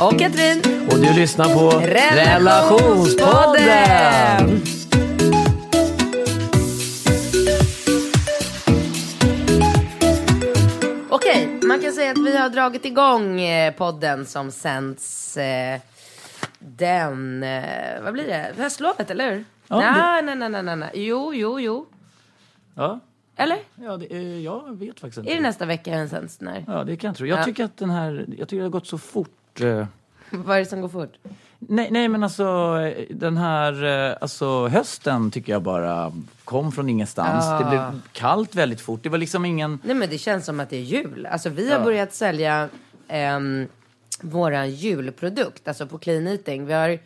Och Katrin. Och du lyssnar på Relationspodden. Relationspodden. Okej, man kan säga att vi har dragit igång eh, podden som sänds eh, den, eh, vad blir det, höstlovet eller hur? Ja, nej, nej, nej, nej, nej, nej, jo, jo, jo. Ja, Eller? ja det, eh, jag vet faktiskt inte. Är det nästa vecka den sänds? Nej. Ja, det kan jag tro. Jag Ja. tycker att den här, jag tycker det har gått så fort. Eh. Vad är det som går fort? Nej, nej men alltså eh, den här, eh, alltså hösten tycker jag bara kom från ingenstans. Ja. Det blev kallt väldigt fort. Det var liksom ingen, Nej men det känns som att det är jul. Alltså vi har Ja. börjat sälja um, våran julprodukt, alltså på Clean Eating. Vi har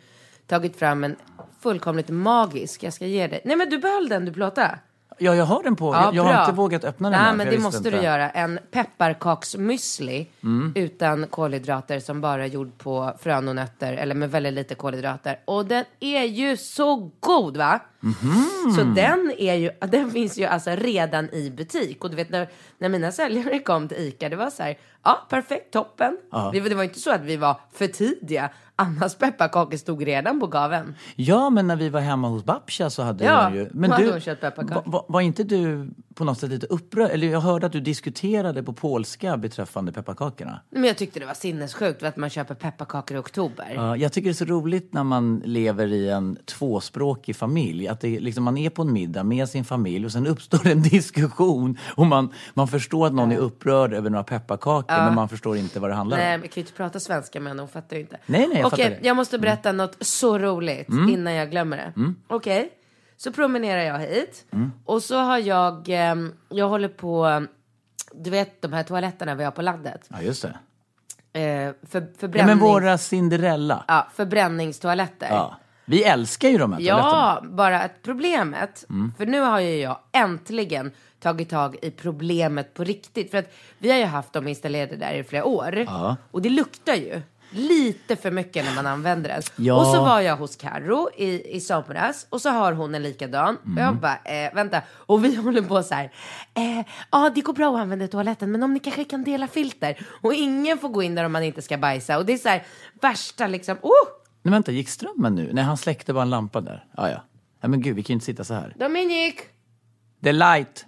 tagit fram en fullkomligt magisk, jag ska ge dig. Nej men du behöll den du plåtade. Ja jag har den på, jag, jag har bra. inte vågat öppna den Nej, än, men det måste visste du inte. göra. En pepparkaksmüsli Mm. utan kolhydrater som bara är gjord på frön och nötter eller med väldigt lite kolhydrater. Och den är ju så god va? Mhm. Så den är ju, den finns ju alltså redan i butik. Och du vet när, när mina säljare kom till ICA, det var så här, ja perfekt, toppen. Ja. Det, det var inte så att vi var för tidiga. Annas pepparkakor stod redan på gaven. Ja, men när vi var hemma hos Babsha så hade Ja, hon ju... Men hade du, hon köpt pepparkakor. var, var, var inte du på något sätt lite upprörd? Eller jag hörde att du diskuterade på polska beträffande pepparkakorna. Men jag tyckte det var sinnessjukt att man köper pepparkakor i oktober. Ja, jag tycker det är så roligt när man lever i en tvåspråkig familj. Att det, liksom, man är på en middag med sin familj och sen uppstår en diskussion. Och man, man förstår att någon är upprörd över några pepparkakor men man förstår inte vad det handlar Nej, om. men jag kan ju inte prata svenska med henne, hon fattar ju inte. Nej, nej, jag Okej, fattar det. Mm. jag måste berätta något så roligt innan jag glömmer det. Okej, så promenerar jag hit Mm. och så har jag, ehm, jag håller på, du vet de här toaletterna vi har på landet. Ja, just det. Eh, för, Ja, förbränning, men våra Cinderella. ja, förbränningstoaletter. Ja. Vi älskar ju de här toaletterna. Ja, bara att problemet, för nu har ju jag äntligen tagit tag i problemet på riktigt. För att vi har ju haft dem installerade där i flera år. Ja. Och det luktar ju lite för mycket när man använder den. Ja. Och så var jag hos Carro i, i somras och så har hon en likadan. Och jag bara, eh, vänta. Och vi håller på så här. Eh, ja, det går bra att använda toaletten, men om ni kanske kan dela filter. Och ingen får gå in där om man inte ska bajsa. Och det är så här värsta liksom, oh! Men vänta, gick strömmen nu? Nej, han släckte bara en lampa där. Ja, ja. Ja, men gud, vi kan ju inte sitta så här. Dominik! Det är light.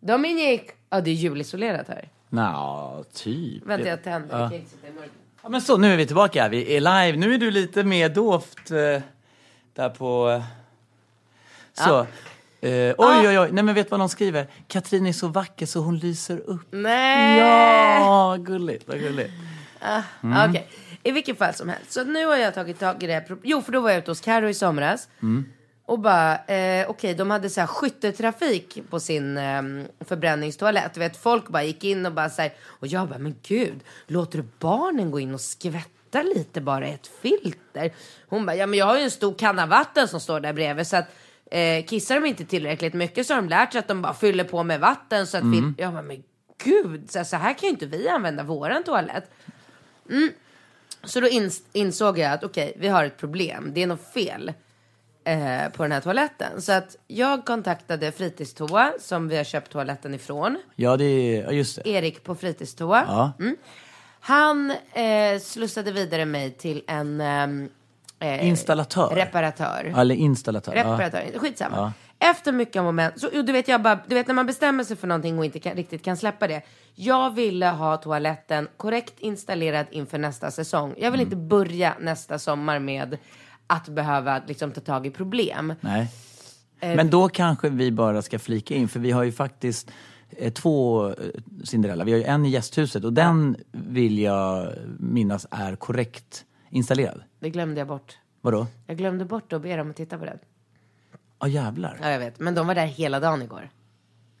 Dominik! Ja, det är julisolerat här. Nå, typ. Vänta, jag tänder. Ja. Jag kan inte sitta i mörkret. Ja, men så, nu är vi tillbaka. Vi är live. Nu är du lite mer doft eh, där på... Eh, så. Eh, oj, oj, oj. Nej, men vet du vad de skriver? Katrin är så vacker så hon lyser upp. Nej! Ja, gulligt. Vad gulligt. Ah, Okej, i vilket fall som helst. Så nu har jag tagit tag i det här. Jo, för då var jag ute hos Carro i somras. Och bara, eh, okej, de hade så här skytteltrafik på sin eh, förbränningstoalett. Du vet, folk bara gick in och bara så här, och jag bara, men gud, låter du barnen gå in och skvätta lite bara i ett filter? Hon bara, ja men jag har ju en stor kanna vatten som står där bredvid så att eh, kissar de inte tillräckligt mycket så har de lärt sig att de bara fyller på med vatten så att fil- jag bara, men gud, så, så här kan ju inte vi använda våran toalett. Så då ins- insåg jag att okej, vi har ett problem. Det är något fel eh, på den här toaletten. Så att jag kontaktade Fritidstoa som vi har köpt toaletten ifrån. Ja, det är... Ja, just det. Erik på Fritidstoa. Ja. Han eh, slussade vidare mig till en ehm, eh, Installatör. reparatör. Eller installatör. Ja. Reparatör, skitsamma. Efter mycket om och men, så, du, vet, jag bara, du vet när man bestämmer sig för någonting och inte kan, riktigt kan släppa det. Jag ville ha toaletten korrekt installerad inför nästa säsong. Jag vill inte börja nästa sommar med att behöva liksom, ta tag i problem. Nej. Men då kanske vi bara ska flika in, för vi har ju faktiskt eh, två eh, Cinderella. Vi har ju en i gästhuset och den vill jag minnas är korrekt installerad. Det glömde jag bort. Vadå? Jag glömde bort att be dem att titta på den. Ja, jävlar. Ja, jag vet. Men de var där hela dagen igår.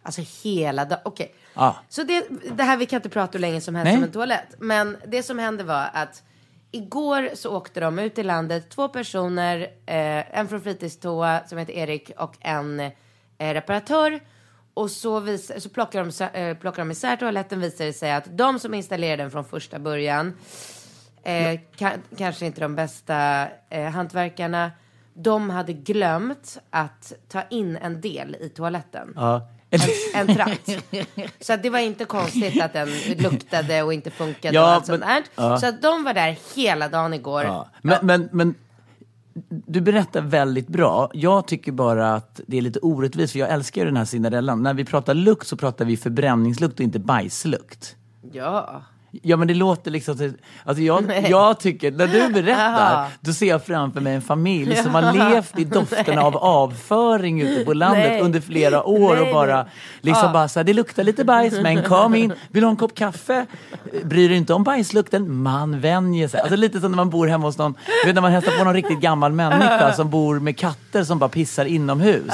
Alltså hela dagen. Okej. Ja. Så det, det här, vi kan inte prata hur länge som helst Nej. om en toalett. Men det som hände var att igår så åkte de ut i landet, två personer, eh, en från fritidstoa som heter Erik och en eh, reparatör. Och så, vis, så plockar, de, eh, plockar de isär toaletten visar det sig att de som installerade den från första början, eh, ka- kanske inte de bästa eh, hantverkarna, de hade glömt att ta in en del i toaletten. Ja. En tratt. Så att det var inte konstigt att den luktade och inte funkade Ja, och allt sånt men- där. ja. Så att de var där hela dagen igår. Ja. Men, men, men du berättar väldigt bra. Jag tycker bara att det är lite orättvist, för jag älskar ju den här Cinderellan. När vi pratar lukt så pratar vi förbränningslukt och inte bajslukt. Ja. Ja men det låter liksom... så- Alltså jag, jag tycker, när du berättar, då ser jag framför mig en familj som har levt i doften av avföring ute på landet Nej. under flera år och bara liksom Ja. bara så här, det luktar lite bajs men kom in, vill du ha en kopp kaffe? Bryr dig inte om bajslukten, man vänjer sig. Alltså lite som när man bor hemma hos någon, vet när man hälsar på någon riktigt gammal människa som bor med katter som bara pissar inomhus.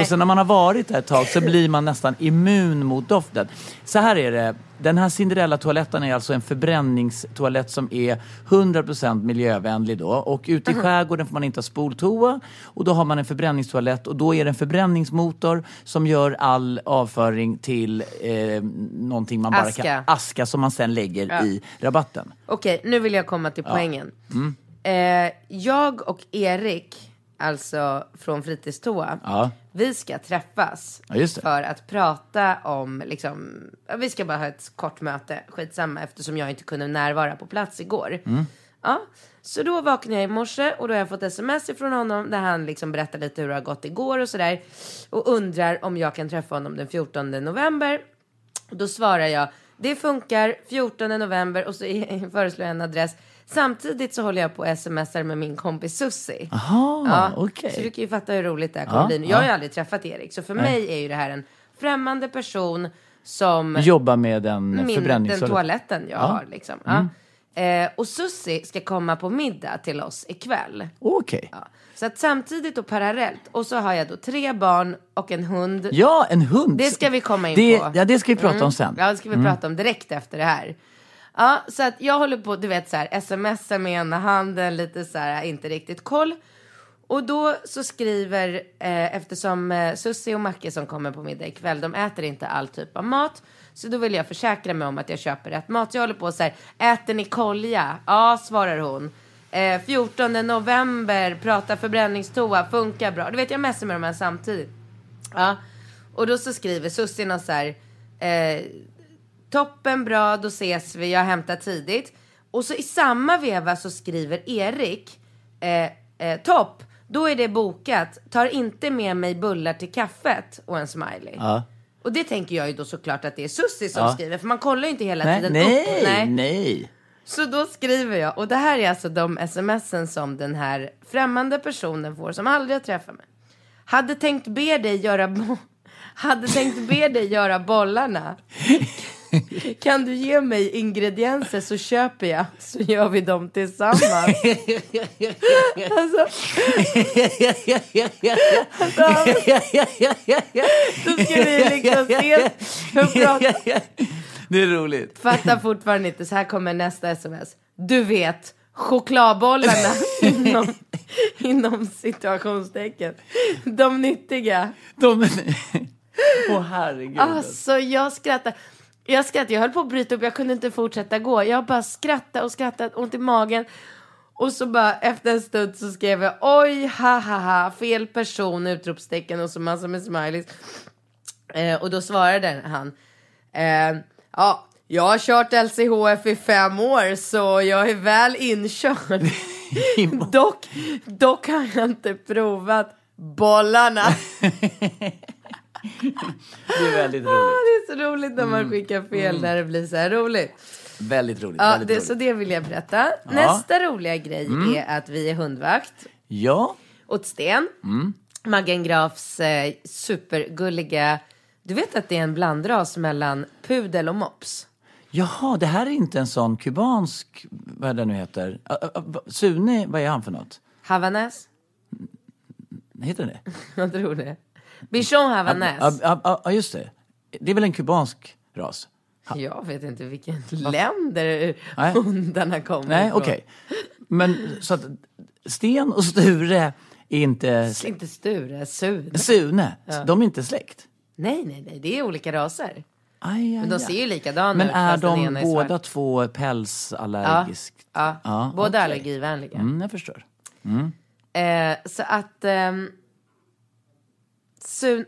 Och sen när man har varit där ett tag så blir man nästan immun mot doften. Så här är det. Den här Cinderella-toaletten är alltså en förbränningstoalett som är 100% miljövänlig då. Och ute i skärgården får man inte ha spoltoa. Och då har man en förbränningstoalett och då är det en förbränningsmotor som gör all avföring till eh, någonting man bara Aska. kan... Aska som man sen lägger Ja. i rabatten. Okej, nu vill jag komma till poängen. Mm. Eh, jag och Erik, alltså från fritidstoa, Ja. vi ska träffas Ja, för att prata om, liksom, vi ska bara ha ett kort möte, skitsamma, eftersom jag inte kunde närvara på plats igår. Mm. Ja, så då vaknade jag i morse och då har jag fått sms ifrån honom där han liksom berättar lite hur det har gått igår och sådär. Och undrar om jag kan träffa honom den 14 november. Då svarar jag, det funkar 14 november och så föreslår jag en adress. Samtidigt så håller jag på och smsar med min kompis Sussi. Jaha, okej. Så du kan ju fatta hur roligt det här kommer Ja, bli. Jag har ju aldrig träffat Erik, så för mig är ju det här en främmande person som Jobba med en min, den toaletten jag Ja. har. Liksom. Ja. Eh, och Sussi ska komma på middag till oss ikväll. Okej. Ja. Så att samtidigt och parallellt, och så har jag då tre barn och en hund. Ja, en hund. Det ska vi komma in det, på. Ja, det ska vi prata om sen. Ja, det ska vi prata om direkt efter det här. Ja, så att jag håller på, du vet så här, smsar med ena handen, lite så här, inte riktigt koll. Och då så skriver, eh, eftersom eh, Sussi och Macke som kommer på middag ikväll, de äter inte all typ av mat. Så då vill jag försäkra mig om att jag köper rätt mat. Så jag håller på så här, äter ni kolja? Ja, svarar hon. Eh, 14 november, pratar förbränningstoa, funkar bra. Du vet, jag messar med dem här samtidigt. Ja, och då så skriver Sussi något så här, eh, toppen bra, då ses vi, jag hämtar tidigt. Och så i samma veva så skriver Erik, eh, eh, topp, då är det bokat, tar inte med mig bullar till kaffet och en smiley. Ja. Och det tänker jag ju då såklart att det är Sussi som Ja. skriver, för man kollar ju inte hela Nej, tiden nej, upp. nej. Så då skriver jag, och det här är alltså de smsen som den här främmande personen får som aldrig har träffat mig. Hade tänkt be dig göra, hade tänkt be dig göra bollarna. Kan du ge mig ingredienser så köper jag, så gör vi dem tillsammans. alltså, då ska vi liksom se hur bra... Det är roligt. Fattar fortfarande inte, så här kommer nästa sms. Du vet, chokladbollarna inom, inom situationstecken. De nyttiga. De... Åh herregud. Alltså jag skrattar. Jag skrattade, jag höll på att bryta upp, jag kunde inte fortsätta gå. Jag bara skrattade och skrattade, ont i magen. Och så bara efter en stund så skrev jag oj, ha ha ha, fel person, utropstecken och så massor med smileys. Eh, och då svarade han, eh, ja, jag har kört LCHF i fem år så jag är väl inkörd. dock, dock har jag inte provat bollarna. Det är väldigt Ah, roligt. det är så roligt när man skickar fel när det blir så här roligt. Väldigt roligt. Ja, väldigt det, roligt. så det vill jag berätta. Nästa roliga grej är att vi är hundvakt Ja, åt Sten. Maggen Grafs eh, supergulliga... Du vet att det är en blandras mellan pudel och mops? Jaha, det här är inte en sån kubansk, vad det nu heter. Sune, vad är han för något? Havanäs? Heter det Jag tror det. Bichon Havanäs. Ja, ja, ja, ja, just det. Det är väl en kubansk ras? Jag vet inte vilken länder Nej. hundarna kommer Nej, ifrån. okej. Men så att Sten och Sture är inte... Inte Sture, Sune. Sune, de är inte släkt? Nej, nej, nej, det är olika raser. Aj, aj, Men de ser ju likadana Men ut. är fast den de är båda svart. två pälsallergiskt? Ja, Ja, båda okej. allergivänliga. Mm, jag förstår. Eh, så att... ehm,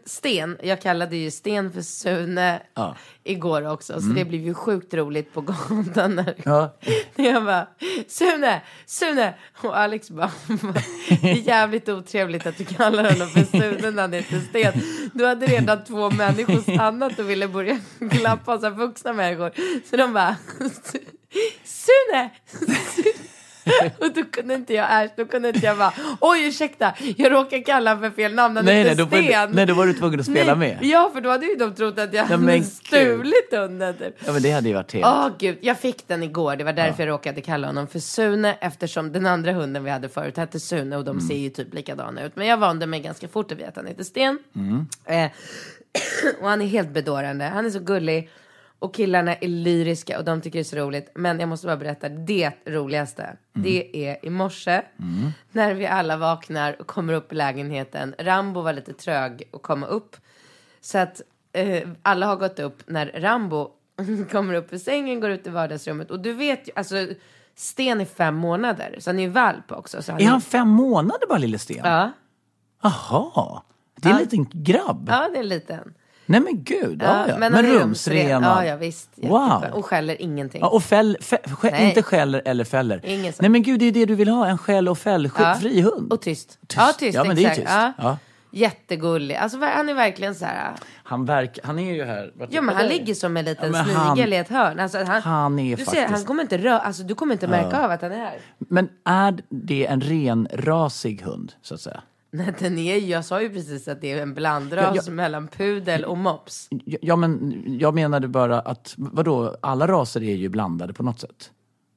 Sten, jag kallade ju Sten för Sune Ja. igår också. Så det blev ju sjukt roligt på gatan. När, Ja. när jag bara, Sune, Sune! Och Alex bara, det är jävligt otrevligt att du kallar honom för Sune när han heter Sten. Du hade redan två människor stannat och ville börja klappa, så vuxna människor. Så de bara, Sune! Och då kunde inte jag, äsch, då kunde inte jag bara, oj ursäkta, jag råkade kalla för fel namn, han Nej, nej, då, var, Sten. nej, då var du tvungen att spela Nej, med. Ja, för då hade ju de trott att jag Ja, hade stulit hunden typ. Ja, men det hade ju varit helt... Åh gud, jag fick den igår. Det var därför jag råkade kalla honom för Sune. Eftersom den andra hunden vi hade förut hette Sune och de ser ju typ likadana ut. Men jag vande mig ganska fort vid att han heter Sten. Eh, och han är helt bedårande. Han är så gullig. Och killarna är lyriska och de tycker det är så roligt. Men jag måste bara berätta det roligaste. Det är i morse när vi alla vaknar och kommer upp i lägenheten. Rambo var lite trög att komma upp. Så att eh, alla har gått upp när Rambo kommer upp ur sängen, går ut i vardagsrummet. Och du vet ju, alltså Sten är fem månader, så han är ju valp också. Så han Är han fem månader bara, lille Sten? Ja, Jaha. Det är en liten grabb? ja, det är en liten. Nej men gud, ja, ja. Men, han är rumsren. och- Ja, ja, visst. Wow. Och skäller ingenting. Ja, och fäll, fä, skä, Nej. inte skäller eller fäller. Ingen. Nej men gud, det är det du vill ha. En skäll och fäll Ja. fri hund. Och tyst. Tyst. Ja, tyst. Ja, men det är exakt. tyst. Ja. Jättegullig. Alltså, han är verkligen så här... Han verkar, han är ju här. Ja, men han ligger som en liten Ja, men snigel i ett hörn. Alltså, han, Han är du faktiskt- Ser, han kommer inte rö- alltså, du kommer inte märka av att han är här. Men är det en renrasig hund, så att säga? Nej, den är, jag sa ju precis att det är en blandras Ja, ja. mellan pudel och mops. Ja, men jag menade bara att, vadå, alla raser är ju blandade på något sätt.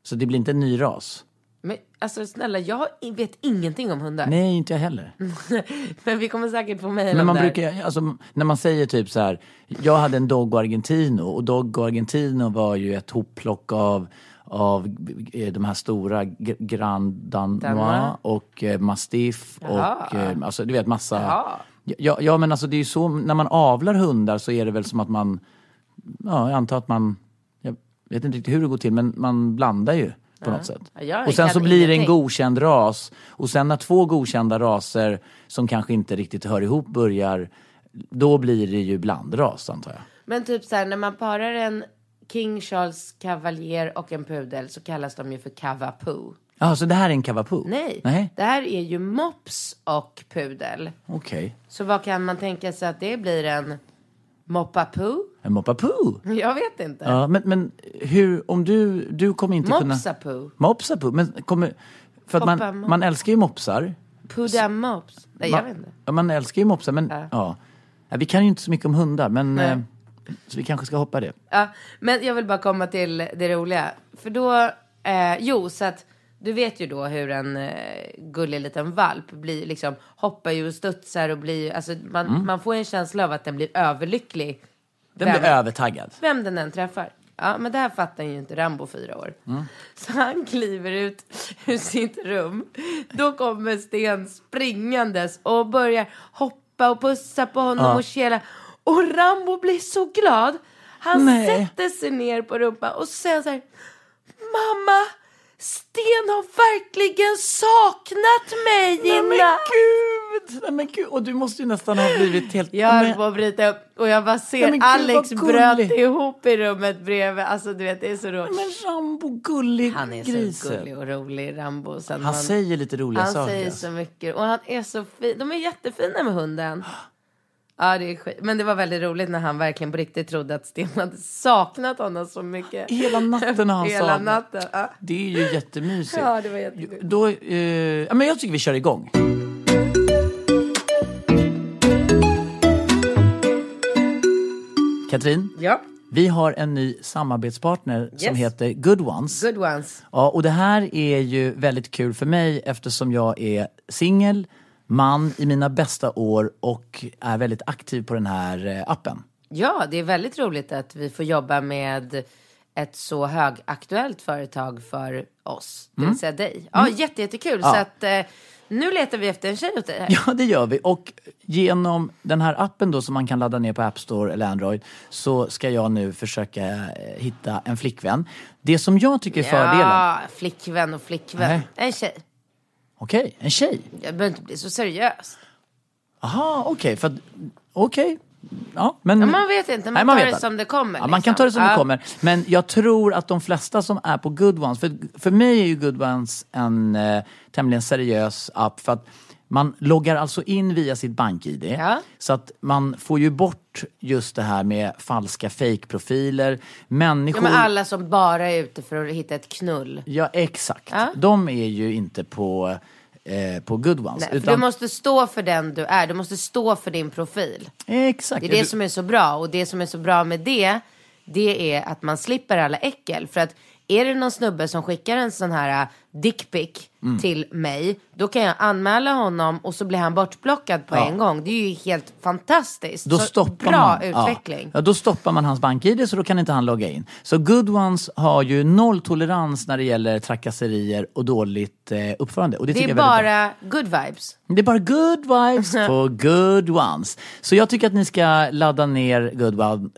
Så det blir inte en ny ras. Men alltså snälla, jag vet ingenting om hundar. Nej, inte jag heller. Men vi kommer säkert få mejl Men man brukar, alltså, när man säger typ så här, jag hade en Doggo Argentino och Doggo Argentino var ju ett hopplock av, av eh, de här stora Grand Danois och eh, Mastiff Jaha. och eh, alltså du vet massa. Jaha. Ja, ja men alltså det är ju så, när man avlar hundar så är det väl som att man, ja jag antar att man, jag vet inte riktigt hur det går till men man blandar ju på något sätt. Och sen så blir det en godkänd ras. Och sen när två godkända raser som kanske inte riktigt hör ihop börjar, då blir det ju blandras antar jag. Men typ så här, när man parar en King Charles Cavalier och en pudel så kallas de ju för Cavapoo. Ja, så det här är en kavapoo? Nej, Nej, det här är ju mops och pudel. okej. Så vad kan man tänka sig att det blir en Moppapoo? En moppapoo? Jag vet inte. Ja, men, men hur, om du, du kommer inte kunna... Mopsapoo? Mopsapoo? Men kommer... För att man, mop. man älskar ju mopsar. Puda mops? Nej, jag Man, vet inte. man älskar ju mopsar, men Ja. ja. Ja, Vi kan ju inte så mycket om hundar, men... Nej. Så vi kanske ska hoppa det. Ja, men jag vill bara komma till det roliga. För då, eh, jo, så att du vet ju då hur en eh, gullig liten valp blir, liksom hoppar ju och studsar och blir, alltså man, man får en känsla av att den blir överlycklig. Mm. Den Vem- blir övertaggad. Vem den än träffar. Ja, men det här fattar ju inte Rambo fyra år. Mm. Så han kliver ut ur sitt rum. Då kommer Sten springandes och börjar hoppa och pussa på honom Ja. och kela. Och Rambo blir så glad. Han Nej. sätter sig ner på rumpan och säger han så här. Mamma, Sten har verkligen saknat mig Nej, men natt." gud! Nej, men gud, och du måste ju nästan ha blivit helt... Jag höll men, på att bryta upp och jag bara ser men gud, Alex bröt ihop i rummet bredvid. Alltså du vet, det är så roligt. men Rambo, gullig Han är gris. så gullig och rolig, Rambo. Sen Han man, säger lite roliga han saker. säger alltså. så mycket. Och han är så fin. De är jättefina med hunden. Ja, det är skit. Men det var väldigt roligt när han verkligen på riktigt trodde att Sten hade saknat honom så mycket. Hela natten har han Hela saknat. natten. Ja. Det är ju jättemysigt. Ja, det var. Då, eh, ja, men jag tycker vi kör igång. Katrin, Ja, vi har en ny samarbetspartner som Yes. heter Good Ones. good ones. Ja, och det här är ju väldigt kul för mig eftersom jag är singel, man i mina bästa år och är väldigt aktiv på den här eh, appen. Ja, det är väldigt roligt att vi får jobba med ett så högaktuellt företag för oss, det vill säga dig. Ja, jätte, jättekul. Mm. Ja. Så att eh, nu letar vi efter en tjej åt dig här. Ja, det gör vi. Och genom den här appen då som man kan ladda ner på App Store eller Android så ska jag nu försöka eh, hitta en flickvän. Det som jag tycker är fördelen... Ja, flickvän och flickvän. Nej. En tjej. Okej, en tjej. Jag behöver inte bli så seriös. Aha, okej. för att- Okej. Ja, men... Ja, man vet inte, man Nej, tar det att- som det kommer, Ja, man kan liksom. ta det som det Ja. kommer. Men jag tror att de flesta som är på Good Ones, för, för mig är ju Good Ones en eh, tämligen seriös app för att man loggar alltså in via sitt bank-id. Ja. Så att man får ju bort just det här med falska fake-profiler. Ja, Människor... men alla som bara är ute för att hitta ett knull. Ja, exakt. Ja. De är ju inte på, eh, på Good Ones. Nej, för du måste stå för den du är, du måste stå för din profil. Exakt. Det är det som är så bra och det som är så bra med det, det är att man slipper alla äckel. För att är det någon snubbe som skickar en sån här äh, dickpic Mm. till mig, då kan jag anmäla honom och så blir han bortplockad på Ja. en gång. Det är ju helt fantastiskt. Då så stoppar bra man, utveckling. Ja, ja, då stoppar man hans bank-id så då kan inte han logga in. Så Good Ones har ju nolltolerans när det gäller trakasserier och dåligt eh, uppförande. Och det, Det är bara good vibes. Det är bara good vibes for good ones. Så jag tycker att ni ska ladda ner good ones.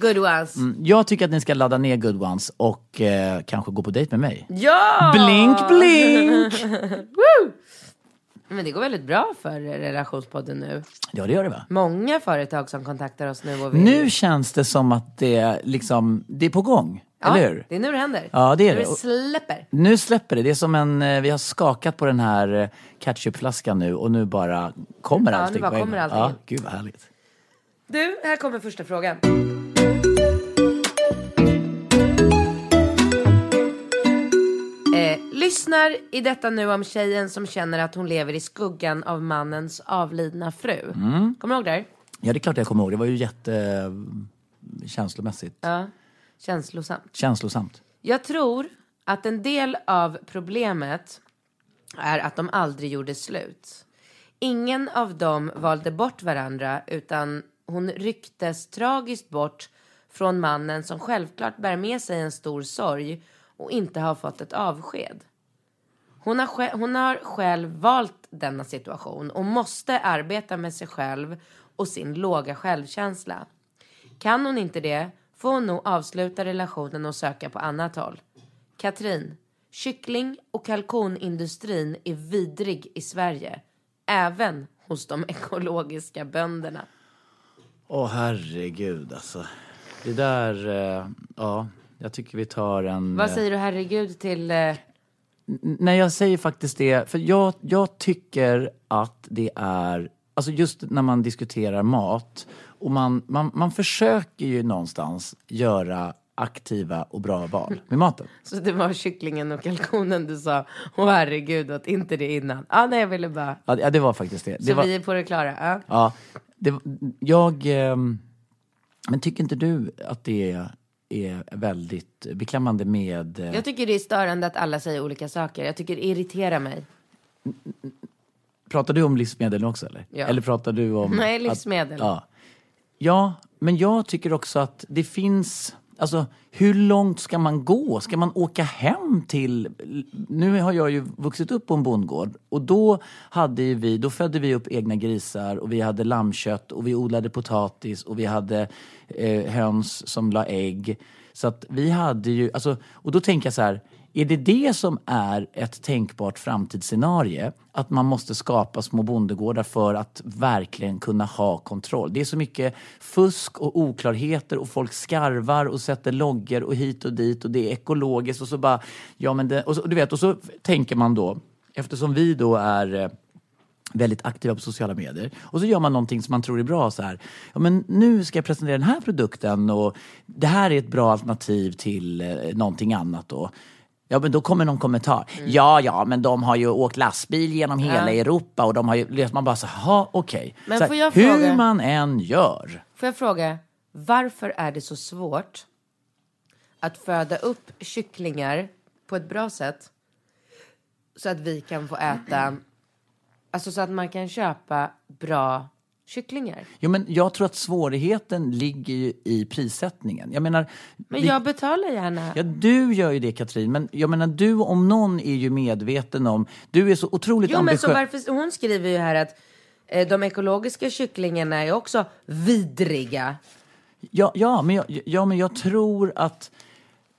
Good ones. Jag tycker att ni ska ladda ner good ones och eh, kanske gå på dejt med mig. Ja! Blink blink! Men det går väldigt bra för relationspodden nu. Ja det gör det va? Många företag som kontaktar oss nu och vill. Nu känns det som att det, liksom, det är på gång. ja, Eller hur? Det är nu det händer. Ja, det är nu det. släpper. Nu släpper det. Det är som en, eh, vi har skakat på den här eh, ketchupflaskan nu och nu bara kommer Ja, nu allting. bara på en kommer allting Ja, gud vad härligt. Du, här kommer första frågan. Eh, lyssnar i detta nu om tjejen som känner att hon lever i skuggan av mannens avlidna fru. Mm. Kommer du ihåg det här? Ja, det är klart jag kommer ihåg. Det var ju jätte eh, känslomässigt. Ja. Känslosamt. Känslosamt. Jag tror att en del av problemet är att de aldrig gjorde slut. Ingen av dem valde bort varandra utan hon rycktes tragiskt bort från mannen som självklart bär med sig en stor sorg och inte har fått ett avsked. Hon har, hon har själv valt denna situation och måste arbeta med sig själv och sin låga självkänsla. Kan hon inte det får hon nog avsluta relationen och söka på annat håll. Katrin, kyckling och kalkonindustrin är vidrig i Sverige. Även hos de ekologiska bönderna. Åh herregud alltså. Det där, eh, ja. Jag tycker vi tar en... Vad eh, säger du herregud till... Eh, Nej, jag säger faktiskt det. För jag, jag tycker att det är... Alltså just när man diskuterar mat och man, man, man försöker ju någonstans göra aktiva och bra val med maten. så det var kycklingen och kalkonen du sa. Åh herregud, åt inte det innan. Ja, nej, jag ville bara... Ja, det- var faktiskt det. Så det var, vi är på det klara. Ja. ja, det, jag... ehm, Men tycker inte du att det är, är väldigt beklämmande med... eh, Jag tycker det är störande att alla säger olika saker. Jag tycker det irriterar mig. Pratar du om livsmedel också eller? Ja. Eller pratar du om... Nej, livsmedel. Att, ja. ja, men jag tycker också att det finns... Alltså, hur långt ska man gå? Ska man åka hem till... Nu har jag ju vuxit upp på en bondgård och då hade vi, då födde vi upp egna grisar och vi hade lammkött och vi odlade potatis och vi hade eh, höns som la ägg. Så att vi hade ju, alltså, och då tänker jag så här, är det det som är ett tänkbart framtidsscenario? Att man måste skapa små bondegårdar för att verkligen kunna ha kontroll. Det är så mycket fusk och oklarheter och folk skarvar och sätter loggor och hit och dit och det är ekologiskt och så bara, ja men det, och så, du vet, och så tänker man då, eftersom vi då är eh, väldigt aktiva på sociala medier. Och så gör man någonting som man tror är bra. Så här. Ja, men nu ska jag presentera den här produkten och det här är ett bra alternativ till eh, någonting annat. Då. Ja, men då kommer någon kommentar. Ja, ja, men de har ju åkt lastbil genom hela Europa och de har ju... Man bara så här, okej. Så här, jag hur fråga- man än gör. Får jag fråga, varför är det så svårt att föda upp kycklingar på ett bra sätt så att vi kan få äta, alltså så att man kan köpa bra kycklingar? Jo, men jag tror att svårigheten ligger ju i prissättningen. Jag menar... Men vi- jag betalar gärna. Ja, du gör ju det Katrin, men jag menar du om någon är ju medveten om... Du är så otroligt Jo men ambitiös. så varför, hon skriver ju här att eh, de ekologiska kycklingarna är också vidriga. Ja, ja, men jag, ja, men jag tror att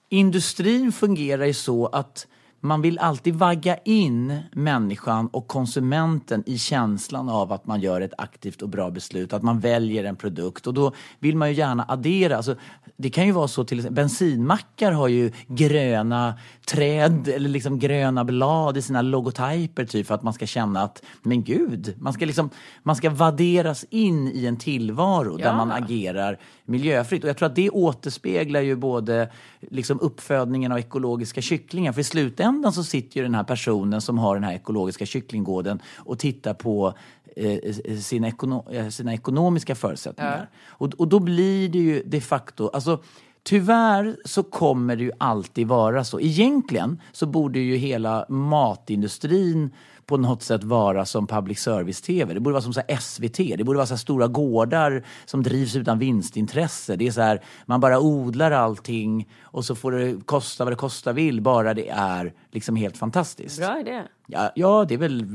industrin fungerar ju så att man vill alltid vagga in människan och konsumenten i känslan av att man gör ett aktivt och bra beslut, att man väljer en produkt. Och då vill man ju gärna addera. Alltså, det kan ju vara så till exempel, bensinmackar har ju gröna träd eller liksom gröna blad i sina logotyper typ för att man ska känna att, men gud, man ska liksom, man ska vadderas in i en tillvaro där Ja. man agerar miljöfritt. Och jag tror att det återspeglar ju både liksom uppfödningen av ekologiska kycklingar. För i slutändan så sitter ju den här personen som har den här ekologiska kycklinggården och tittar på sina, ekono eh, sina ekonomiska förutsättningar. Och, och då blir det ju de facto, alltså Tyvärr så kommer det ju alltid vara så. Egentligen så borde ju hela matindustrin på något sätt vara som public service-tv. Det borde vara som så SVT. Det borde vara så stora gårdar som drivs utan vinstintresse. Det är så här, man bara odlar allting och så får det kosta vad det kosta vill, bara det är liksom helt fantastiskt. Bra idé. Ja, ja, det är väl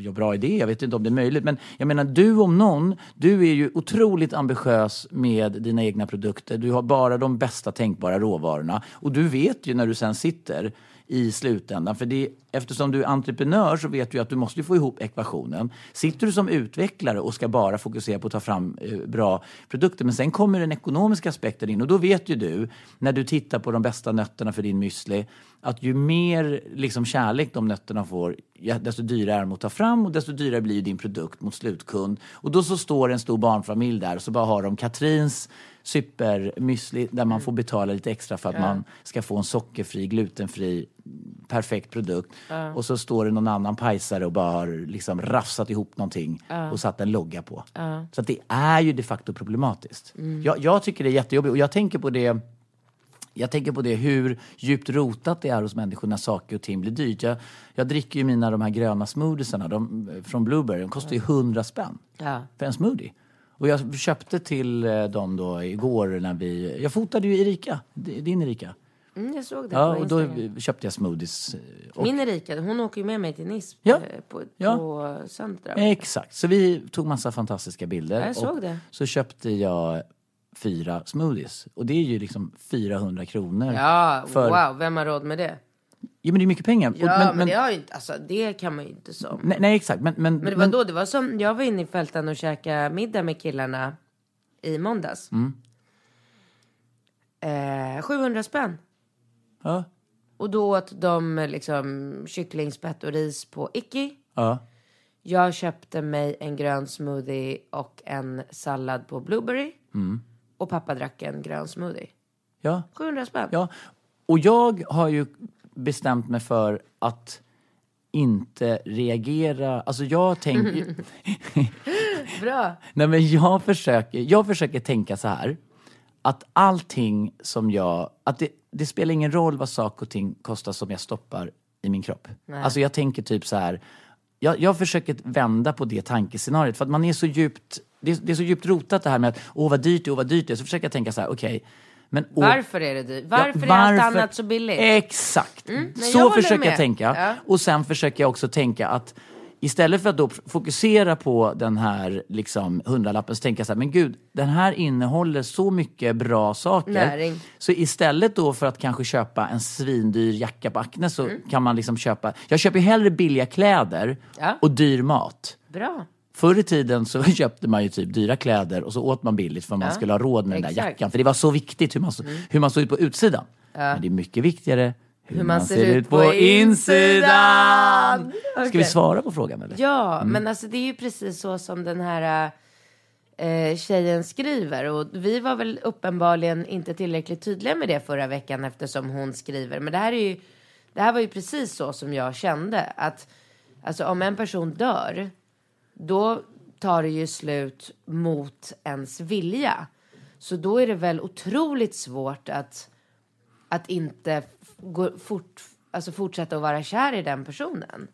ja, bra idé. Jag vet inte om det är möjligt. Men jag menar, du om någon, du är ju otroligt ambitiös med dina egna produkter. Du har bara de bästa tänkbara råvarorna. Och du vet ju när du sen sitter i slutändan. För det, eftersom du är entreprenör så vet du att du måste få ihop ekvationen. Sitter du som utvecklare och ska bara fokusera på att ta fram eh, bra produkter men sen kommer den ekonomiska aspekten in och då vet ju du när du tittar på de bästa nötterna för din müsli att ju mer liksom, kärlek de nötterna får ja, desto dyrare är de att ta fram och desto dyrare blir din produkt mot slutkund. Och då så står en stor barnfamilj där och så bara har de Katrins supermüsli där man får betala lite extra för att man ska få en sockerfri, glutenfri, perfekt produkt. Och så står det någon annan pajsare och bara har liksom rafsat ihop någonting och satt en logga på. Så att det är ju de facto problematiskt. Jag, jag tycker det är jättejobbigt och jag tänker på det jag tänker på det hur djupt rotat det är hos människor när saker och ting blir dyrt. Jag, jag dricker ju mina de här gröna smoothiesarna de, från Blueberry. De kostar ju 100 spänn Ja. för en smoothie. Och jag köpte till eh, dem då igår när vi... Jag fotade ju Erika, din Erika. Mm, jag såg det Ja, och då köpte jag smoothies. eh, Och, Min Erika, hon åker ju med mig till Nice Ja. eh, på, Ja. på söndag. Exakt, så vi tog massa fantastiska bilder. Ja, jag såg det. Så köpte jag fyra smoothies. Och det är ju liksom 400 kronor. Ja, för, wow, vem har råd med det? Ja, men det är mycket pengar. Ja, men, det har inte, alltså det kan man ju inte som. Nej, nej exakt. Men, men, Men det var då, det var som, jag var inne i fältan och käkade middag med killarna i måndags. Mm. Eh, 700 spänn. Ja, Och då åt de liksom kycklingspett och ris på Icky. ja. Jag köpte mig en grön smoothie och en sallad på Blueberry. Mm. Och pappa drack en grön smoothie. ja, 700 spänn. ja. Och jag har ju bestämt mig för att inte reagera. Alltså jag tänker... Bra. Nej men jag försöker, jag försöker tänka så här. Att allting som jag... Att det, det spelar ingen roll vad saker och ting kostar som jag stoppar i min kropp. Alltså jag tänker typ så här. Jag, jag försöker vända på det tankescenariot för att man är så djupt... Det är, det är så djupt rotat det här med att åh vad dyrt det är, åh vad dyrt det är. Så försöker jag tänka så här, okej. men åh- Varför är det dyrt? Varför, Ja, är allt varför- annat så billigt? Exakt. jag så håller försöker med. jag tänka. Ja. Och sen försöker jag också tänka att Istället för att då fokusera på den här liksom, hundralappen så tänker jag så här, men gud, den här innehåller så mycket bra saker. Näring. Så istället då för att kanske köpa en svindyr jacka på Acne så kan man liksom köpa, jag köper ju hellre billiga kläder Ja. och dyr mat. Bra. Förr i tiden så köpte man ju typ dyra kläder och så åt man billigt för man Ja, skulle ha råd med den där exakt. Mm. jackan. För det var så viktigt hur man, så, hur man såg ut på utsidan. Men det är mycket viktigare hur, man, ser, ut på insidan. Ska vi svara på frågan eller? Ja, men alltså det är ju precis så som den här eh, tjejen skriver. Och vi var väl uppenbarligen inte tillräckligt tydliga med det förra veckan eftersom hon skriver. Men det här, är ju, det här var ju precis så som jag kände. Att alltså, om en person dör, då tar det ju slut mot ens vilja. Så då är det väl otroligt svårt att, att inte gå fort, alltså fortsätta att vara kär i den personen.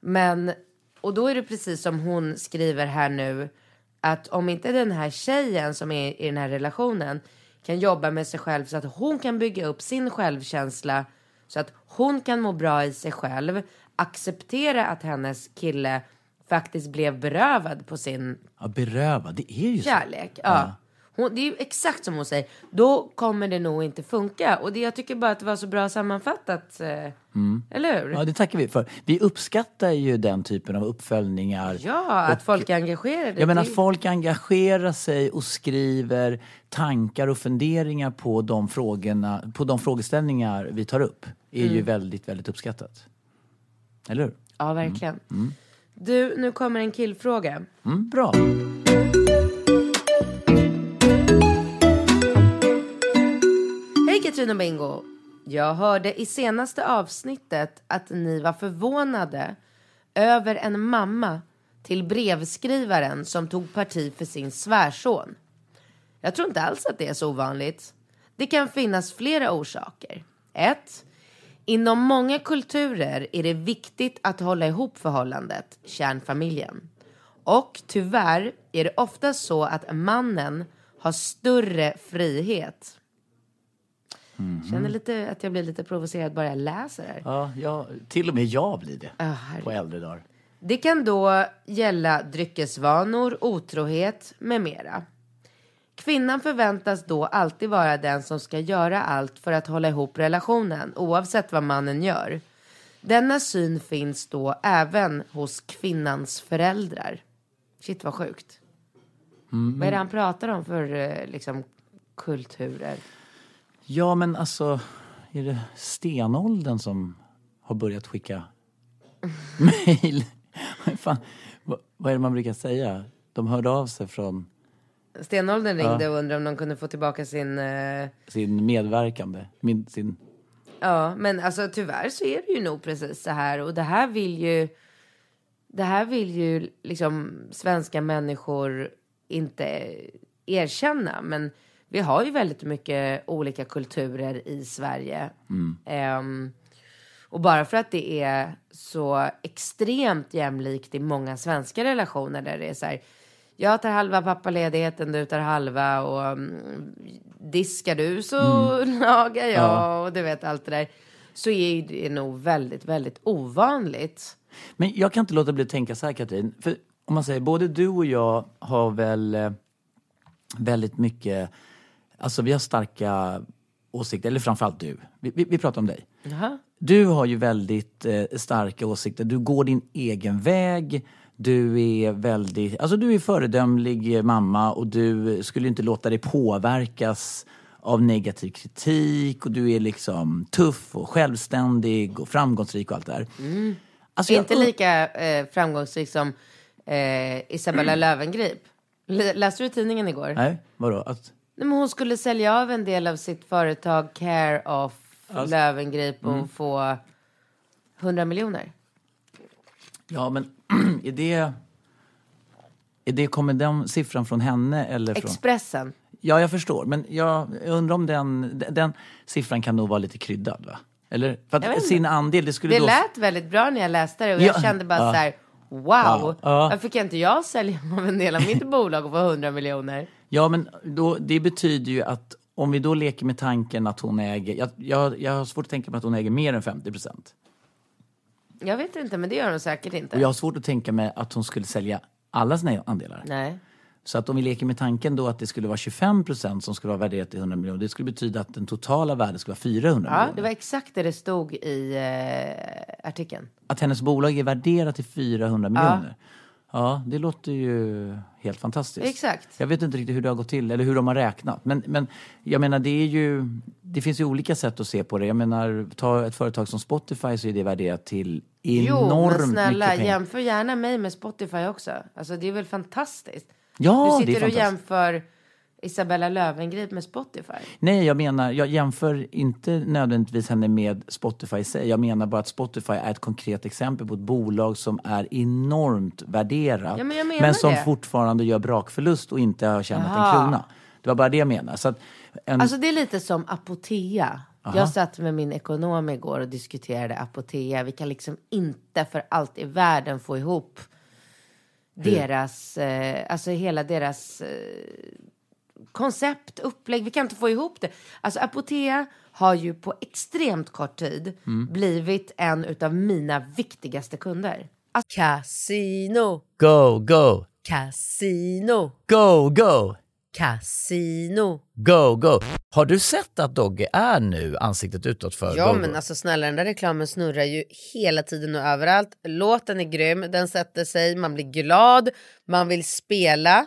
Men, och då är det precis som hon skriver här nu, att om inte den här tjejen som är i den här relationen kan jobba med sig själv så att hon kan bygga upp sin självkänsla så att hon kan må bra i sig själv, acceptera att hennes kille faktiskt blev berövad på sin Ja, berövad, det är ju så. kärlek. Ja. Hon, det är ju exakt som hon säger. Då kommer det nog inte funka. Och det, jag tycker bara att det var så bra sammanfattat. Eh, Eller hur? Ja, det tackar vi för. Vi uppskattar ju den typen av uppföljningar. Ja, att folk är engagerade. Menar Det- att folk engagerar sig och skriver tankar och funderingar på de, frågorna, på de frågeställningar vi tar upp. är Mm. ju väldigt, väldigt uppskattat. Eller hur? Ja, verkligen. Du, nu kommer en killfråga. Mm, bra. Hej Katrin och Bingo! Jag hörde i senaste avsnittet att ni var förvånade över en mamma till brevskrivaren som tog parti för sin svärson. Jag tror inte alls att det är så ovanligt. Det kan finnas flera orsaker. 1. Inom många kulturer är det viktigt att hålla ihop förhållandet, kärnfamiljen. Och tyvärr är det ofta så att mannen har större frihet. Känner lite att jag blir lite provocerad bara jag läser det här. Ja, ja, till och med jag blir det herregud. på äldre dagar. Det kan då gälla dryckesvanor, otrohet med mera. Kvinnan förväntas då alltid vara den som ska göra allt för att hålla ihop relationen, oavsett vad mannen gör. Denna syn finns då även hos kvinnans föräldrar. Shit vad sjukt. Vad är det han pratar om för eh, liksom, kulturer? Ja, men alltså, är det stenåldern som har börjat skicka mejl? Vad, vad är det man brukar säga? De hörde av sig från Stenåldern ringde och undrade om de kunde få tillbaka sin... Eh, sin medverkande, min, sin Ja, men alltså tyvärr så är det ju nog precis så här. Och det här vill ju det här vill ju liksom svenska människor inte erkänna, men vi har ju väldigt mycket olika kulturer i Sverige. Ehm, och bara för att det är så extremt jämlikt i många svenska relationer där det är så här, jag tar halva pappaledigheten, du tar halva och mm, diskar du så lagar jag och du vet allt det där. Så är det nog väldigt, väldigt ovanligt. Men jag kan inte låta bli att tänka så här Katrin. För om man säger, både du och jag har väl eh, väldigt mycket, alltså vi har starka åsikter, eller framförallt du. Vi, vi, vi pratar om dig. Jaha. Du har ju väldigt eh, starka åsikter. Du går din egen väg. Du är väldigt, alltså du är föredömlig mamma och du skulle inte låta dig påverkas av negativ kritik och du är liksom tuff och självständig och framgångsrik och allt det där. Alltså, jag- Inte lika eh, framgångsrik som eh, Isabella Löwengrip. L- läste du tidningen igår? Nej, vadå? Att, Nej, men hon skulle sälja av en del av sitt företag Care of Löwengrip och få 100 miljoner. Ja, men är det... Är det, kommer den siffran från henne eller från... Expressen. Ja, jag förstår. Men jag undrar om den, den, den siffran kan nog vara lite kryddad, va? Eller? För Jag att sin andel, det skulle Det då... lät väldigt bra när jag läste det och jag Ja, kände bara ja. så här, wow, Wow, ja. varför kan inte jag sälja av en del av mitt bolag och få 100 miljoner? Ja, men då, det betyder ju att om vi då leker med tanken att hon äger... Jag, jag, jag har svårt att tänka mig att hon äger mer än 50 procent. Jag vet inte, men det gör de säkert inte. Och jag har svårt att tänka mig att hon skulle sälja alla sina andelar. Nej. Så att om vi leker med tanken då att det skulle vara 25 procent som skulle vara värderat till 100 miljoner. Det skulle betyda att den totala värdet skulle vara 400 Ja, miljoner. det var exakt det det stod i eh, artikeln. Att hennes bolag är värderat till 400 miljoner. Ja, det låter ju helt fantastiskt. Exakt. Jag vet inte riktigt hur det har gått till eller hur de har räknat. Men, men jag menar, det är ju... Det finns ju olika sätt att se på det. Jag menar, ta ett företag som Spotify så är det värderat till enormt jo, men snälla, mycket pengar. jämför gärna mig med Spotify också. Alltså det är väl fantastiskt? Ja, du det är sitter och fantastiskt. jämför Isabella Löwengrip med Spotify. Nej, jag menar, jag jämför inte nödvändigtvis henne med Spotify i sig. Jag menar bara att Spotify är ett konkret exempel på ett bolag som är enormt värderat. Ja, men menar som det. fortfarande gör brakförlust och inte har tjänat Jaha. en krona. Det var bara det jag menar. Så en, Alltså det är lite som Apotea. Jag satt med min ekonom igår och diskuterade Apotea. Vi kan liksom inte för allt i världen få ihop deras, eh, alltså hela deras eh, koncept, upplägg. Vi kan inte få ihop det. Alltså Apotea har ju på extremt kort tid blivit en utav mina viktigaste kunder. Alltså, casino, Go, go, casino, go, go, casino. go, go. Har du sett att Dogge är nu ansiktet utåt för Ja Go, men Go? alltså snälla den där reklamen snurrar ju hela tiden och överallt. Låten är grym, den sätter sig, man blir glad, man vill spela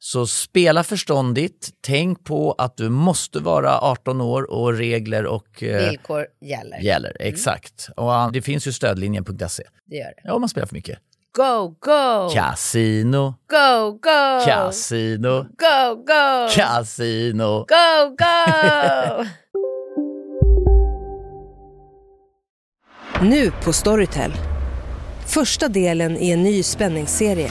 Så spela förståndigt. Tänk på att du måste vara 18 år och regler och eh, Villkor gäller. gäller. Exakt. Och ah, det finns ju stödlinjen.se. Det gör det. Ja, om man spelar för mycket. Go, go! Casino, Go, go! casino, Go, go! casino. Go, go! Nu på Storytel. Första delen i en ny spänningsserie.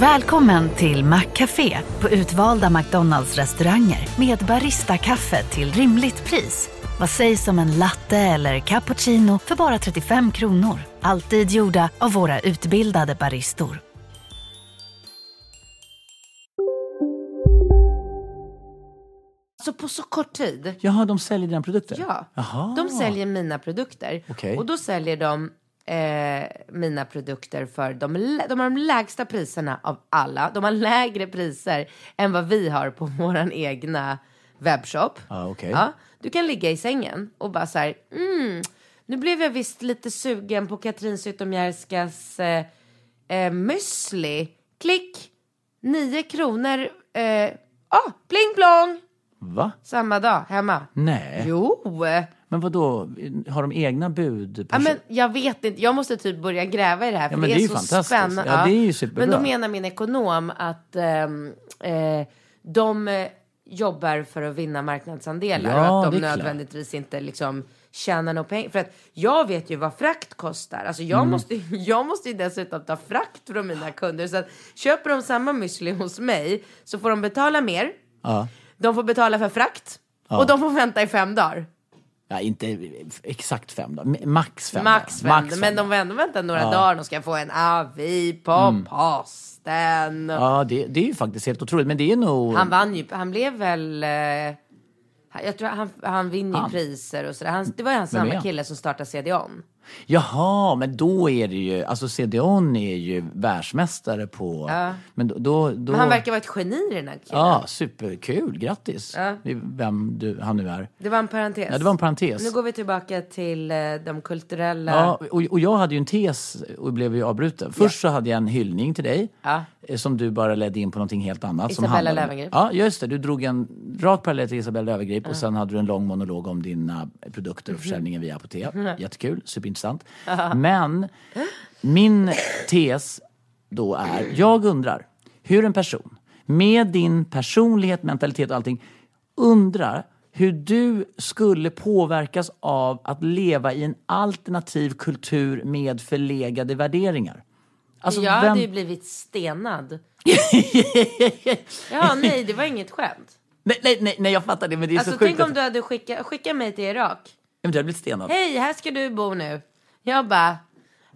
Välkommen till Maccafé på utvalda McDonalds restauranger med Baristakaffe till rimligt pris. Vad sägs om en latte eller cappuccino för bara 35 kronor? Alltid gjorda av våra utbildade baristor. Så på så kort tid. Jaha, de säljer dina produkter? Ja, Jaha. de säljer mina produkter. Okej. Och då säljer de eh, mina produkter för de, de har de lägsta priserna av alla. De har lägre priser än vad vi har på vår egna webbshop. Ja, okej. Ja, du kan ligga i sängen och bara så här, mm, nu blev jag visst lite sugen på Katrin Zytomierskas eh, eh, müsli. Klick, nio kronor. Eh, ah, pling plong! Va? Samma dag, hemma. Nej. Jo! Men vad då? Har de egna bud? Ja, men jag vet inte, jag måste typ börja gräva i det här. För Ja, det, det är är ju så spännande. Ja, det är ju superbra. Men då menar min ekonom att ehm, eh, de eh, jobbar för att vinna marknadsandelar Ja, och att det de är klart. nödvändigtvis inte liksom tjänar några pengar. För att jag vet ju vad frakt kostar. Alltså jag, Mm. måste, jag måste ju dessutom ta frakt från mina kunder. Så att köper de samma müsli hos mig så får de betala mer. Ja. De får betala för frakt. Och de får vänta i fem dagar. Ja, inte exakt fem dagar. Max fem Max dagar. fem, men de får ändå vänta några Ja. dagar. De ska få en avi på posten. Ja, det, det är ju faktiskt helt otroligt. Men det är nog... Han vann ju, han blev väl, eh, Jag tror han, han vinner ju priser och sådär. Han, det var ju han samma kille som startade CDON. Jaha, men då är det ju, alltså CDON är ju världsmästare på, men då, då, då Men han verkar vara ett geni den här killen. Ja, superkul, grattis. Ja. Vem du, han nu är. Det var en parentes. Ja, det var en parentes. Nu går vi tillbaka till eh, de kulturella... Ja, och, och jag hade ju en tes och blev ju avbruten. Först så hade jag en hyllning till dig. Ja. eh, Som du bara ledde in på någonting helt annat. Isabella Löwengrip. Ja, just det. Du drog en rak parallell till Isabella Löwengrip och sen hade du en lång monolog om dina produkter Mhm. och försäljningen via apotek. Jättekul, superintressant. Men min tes då är, jag undrar hur en person med din personlighet, mentalitet och allting undrar hur du skulle påverkas av att leva i en alternativ kultur med förlegade värderingar. Alltså, jag vem- hade ju blivit stenad. ja, nej, det var inget skämt. Nej, nej, nej, jag fattar det, men det är Alltså så sjukt. tänk om du hade skickat skicka mig till Irak. Ja, men hade blivit stenad. Hej, här ska du bo nu. Jag bara,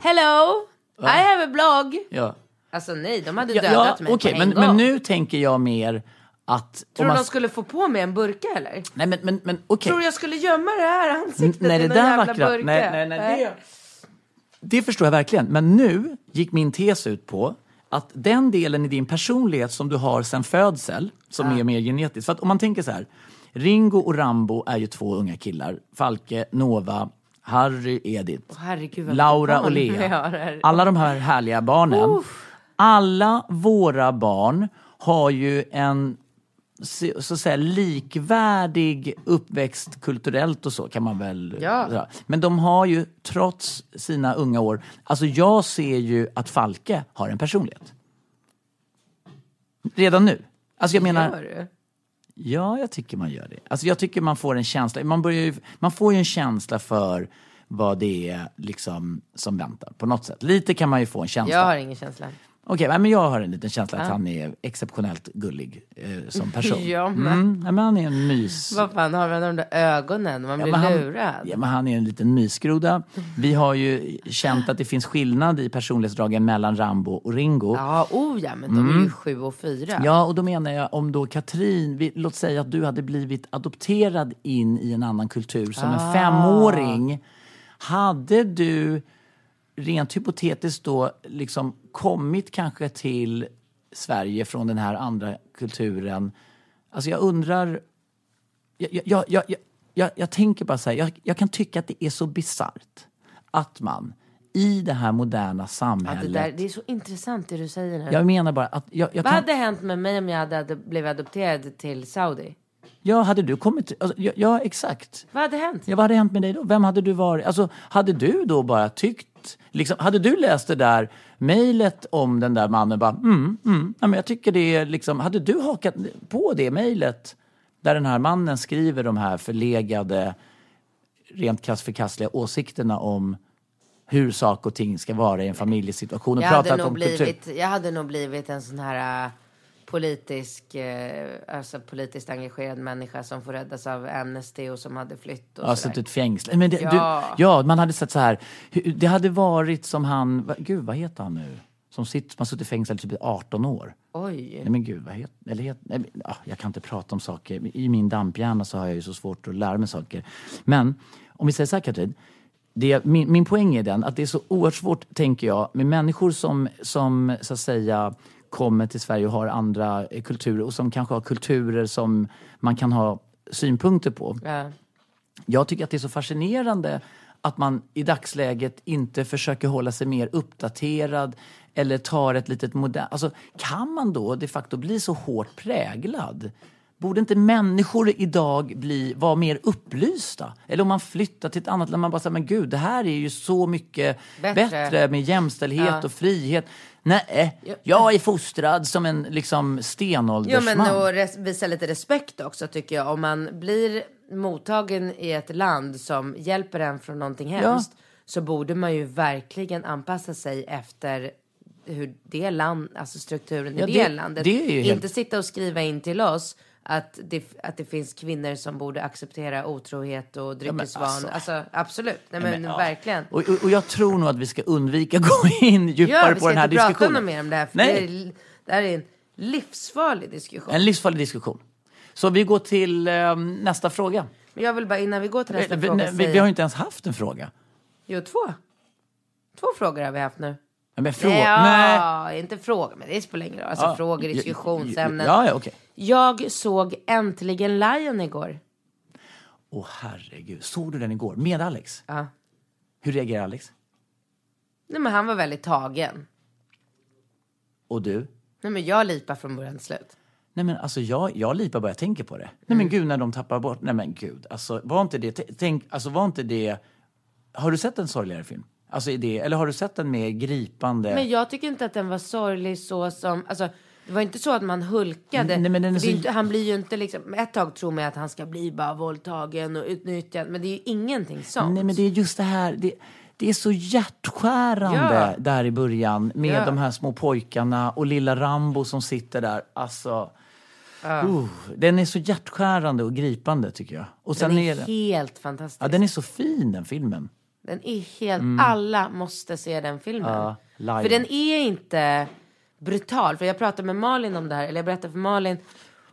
hello, I have a blog. Ja. Alltså nej, de hade Ja, dödat ja, mig okej, på men, en gång. men nu tänker jag mer att... Tror du man- de skulle få på mig en burka eller? Nej, men, men, men okej. Tror du jag skulle gömma det här ansiktet Nej, i det någon där jävla burka? nej, nej, nej, det- Det förstår jag verkligen. Men nu gick min tes ut på att den delen i din personlighet som du har sedan födsel, som är mer genetisk. För att om man tänker så här, Ringo och Rambo är ju två unga killar. Falke, Nova, Harry, Edith. Åh, herregud, Laura och Lea. Alla de här härliga barnen. Alla våra barn har ju en så att säga likvärdig uppväxt kulturellt och så kan man väl Ja. säga. Men de har ju trots sina unga år, alltså jag ser ju att Falke har en personlighet. Redan nu. Alltså jag menar? Ja, jag tycker man gör det. Alltså jag tycker man får en känsla, man, börjar ju, man får ju en känsla för vad det är liksom som väntar på något sätt. Lite kan man ju få en känsla. Jag har ingen känsla. Okej, nej, men jag har en liten känsla att han är exceptionellt gullig eh, som person. Ja, men- mm, men han är en mys... Vad fan har man de där ögonen? Man Ja, blir han, lurad. ja, men han är en liten mysgroda. Vi har ju känt att det finns skillnad i personlighetsdragen mellan Rambo och Ringo. Ja, oh ja, men de är ju sju och fyra. Mm. Ja, och då menar jag om då Katrin, vi, låt säga att du hade blivit adopterad in i en annan kultur som Ah. en femåring. Hade du rent hypotetiskt då liksom kommit kanske till Sverige från den här andra kulturen? Alltså jag undrar, jag, jag, jag, jag, jag, tänker bara så här, jag, jag kan tycka att det är så bisarrt att man i det här moderna Ja, samhället det, där, det är så intressant det du säger nu. jag menar bara att jag, jag Vad kan, hade hänt med mig om jag hade ad- blivit adopterad till Saudi? Ja, hade du kommit... Alltså, ja, ja, exakt. Vad hade hänt? Ja, vad hade hänt med dig då? Vem hade du varit? Alltså, hade du då bara tyckt... Liksom, hade du läst det där mejlet om den där mannen bara, mm, mm, ja, men jag tycker det är liksom... Hade du hakat på det mejlet där den här mannen skriver de här förlegade, rent förkastliga åsikterna om hur saker och ting ska vara i en familjesituation och Jag hade, nog om kultur. blivit, jag hade nog blivit en sån här äh, politisk, äh, alltså politiskt engagerad människa som får räddas av Amnesty och som hade flytt och Ja, suttit fängslad. Men det, Ja. Du, ja, man hade sett så här. Det hade varit som han, gud vad heter han nu? Som sitter, man suttit fängslad i typ 18 år. Oj. Nej men gud, vad heter, eller het, nej, men, ah, jag kan inte prata om saker. I min damphjärna så har jag ju så svårt att lära mig saker. Men om vi säger så här Katrin. Det, min, min poäng är den att det är så oerhört svårt, tänker jag, med människor som, som så att säga kommer till Sverige och har andra eh, kulturer och som kanske har kulturer som man kan ha synpunkter på. Ja. Jag tycker att det är så fascinerande att man i dagsläget inte försöker hålla sig mer uppdaterad eller tar ett litet modernt... Alltså, kan man då de facto bli så hårt präglad? Borde inte människor idag bli, vara mer upplysta? Eller om man flyttar till ett annat land, man bara säger men gud, det här är ju så mycket Bättre. bättre, med jämställdhet Ja. och frihet. Nej, Ja. jag är fostrad som en liksom Jo stenåldersman. men och res- visa lite respekt också tycker jag. Om man blir mottagen i ett land som hjälper en från någonting hemskt. Så borde man ju verkligen anpassa sig efter hur det land, alltså strukturen Ja, i det- det, landet. det ju helt- Inte sitta och skriva in till oss att det, att det finns kvinnor som borde acceptera otrohet och dryckesvan. alltså. alltså. absolut, nej men, ja. verkligen. Och, och, och jag tror nog att vi ska undvika att gå in djupare Ja, vi på ska den här inte prata diskussionen. något mer om det här. För Nej. det, är, det här är en livsfarlig diskussion. En livsfarlig diskussion. Så vi går till eh, nästa fråga. Men jag vill bara innan vi går till nästa vi, fråga nej, vi, vi har ju inte ens haft en fråga. Jo, två. Två frågor har vi haft nu. Ja, Men fråga... ja, Nej. inte frågor, men det spelar ingen roll. Alltså Ja, frågor, ja, diskussionsämnen. Ja, ja, okej. Jag såg äntligen Lion igår. Åh herregud, såg du den igår? Med Alex? Ja. Hur reagerar Alex? Nej, men han var väldigt tagen. Och du? Nej, men jag lipar från början till slut. Nej men alltså jag, jag lipar bara jag tänker på det. Nej men gud när de tappar bort, nej men gud. Alltså var inte det, tänk, alltså var inte det, har du sett en sorgligare film? Alltså är det, eller har du sett en mer gripande? Men jag tycker inte att den var sorglig så som, alltså det var inte så att man hulkade. Nej, men den så- inte, han blir ju inte liksom, ett tag tror man att han ska bli bara våldtagen och utnyttjad. Men det är ju ingenting sånt. Nej men det är just det här, det, det är så hjärtskärande Ja. där i början med Ja. de här små pojkarna och lilla Rambo som sitter där. Alltså, uh, den är så hjärtskärande och gripande tycker jag. Och sen den är är den, helt fantastisk. ja, den är så fin den filmen. Den är helt, alla måste se den filmen. Ja, Lion. för den är inte brutal. För jag pratade med Malin om det här, eller jag berättade för Malin.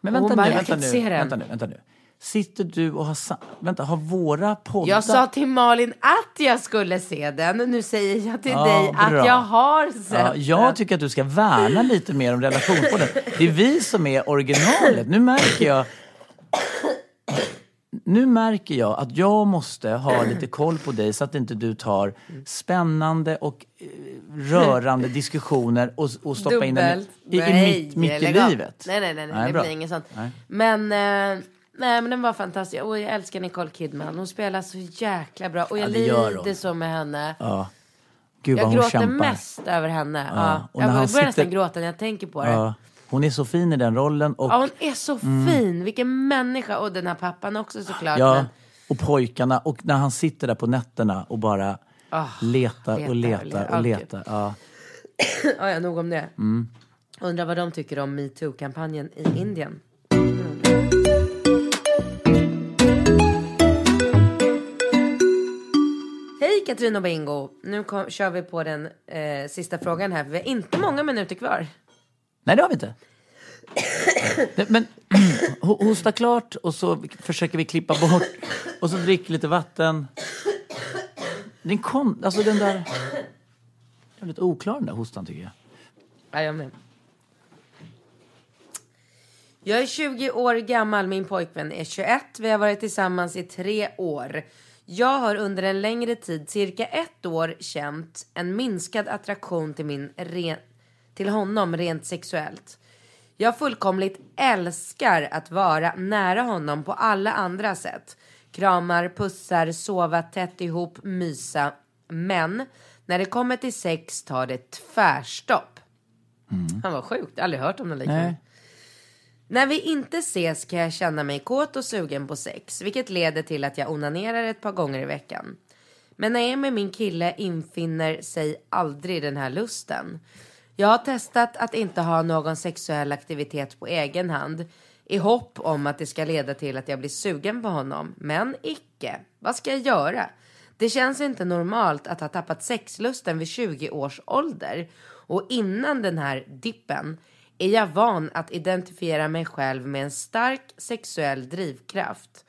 Men vänta bara, nu, vänta nu, vänta nu, vänta nu. Sitter du och har, vänta, har våra poddar... Jag sa till Malin att jag skulle se den. Nu säger jag till Ja, dig bra. att jag har sett Ja, jag tycker att du ska värna lite mer om relationspodden. Det är vi som är originalet. Nu märker jag... Nu märker jag att jag måste ha lite koll på dig så att inte du tar spännande och eh, rörande diskussioner och, och stoppar in den Dubbelt. i, i Nej, mitt, mitt i livet. Nej, nej, nej, nej, det bra. blir inget sånt. Nej. Men, eh, nej, men den var fantastisk. Och jag älskar Nicole Kidman. Hon spelar så jäkla bra. Och jag Ja, lider så med henne. Ja. Gud jag gråter kämpar. mest över henne. Ja. och Jag börjar nästan sitter- gråta när jag tänker på det. Ja. Hon är så fin i den rollen. Och, Ja, hon är så fin. Vilken människa. Och den här pappan också såklart. Ja, Men, och pojkarna. Och när han sitter där på nätterna och bara Ah, letar och letar och letar och letar. Ja. ja, ja, nog om det. Mm. Undrar vad de tycker om metoo-kampanjen i Indien. Hej Katrin och Bingo! Nu kom, kör vi på den eh, sista frågan här. för Vi har inte många minuter kvar. Nej, det har vi inte. Men hosta klart och så försöker vi klippa bort och så drick lite vatten. Den kom, alltså den där... Jag är lite oklar den där hostan tycker jag. Ja, jag med. Jag är 20 år gammal, min pojkvän är 21. Vi har varit tillsammans i tre år. Jag har under en längre tid, cirka ett år, känt en minskad attraktion till, min ren- till honom rent sexuellt. Jag fullkomligt älskar att vara nära honom på alla andra sätt. Kramar, pussar, sova tätt ihop, mysa. Men när det kommer till sex tar det tvärstopp. Han var sjukt, aldrig hört om något liknande. När vi inte ses kan jag känna mig kåt och sugen på sex, vilket leder till att jag onanerar ett par gånger i veckan. Men när jag är med min kille infinner sig aldrig den här lusten. Jag har testat att inte ha någon sexuell aktivitet på egen hand i hopp om att det ska leda till att jag blir sugen på honom, men icke. Vad ska jag göra? Det känns inte normalt att ha tappat sexlusten vid 20 års ålder. Och innan den här dippen är jag van att identifiera mig själv med en stark sexuell drivkraft.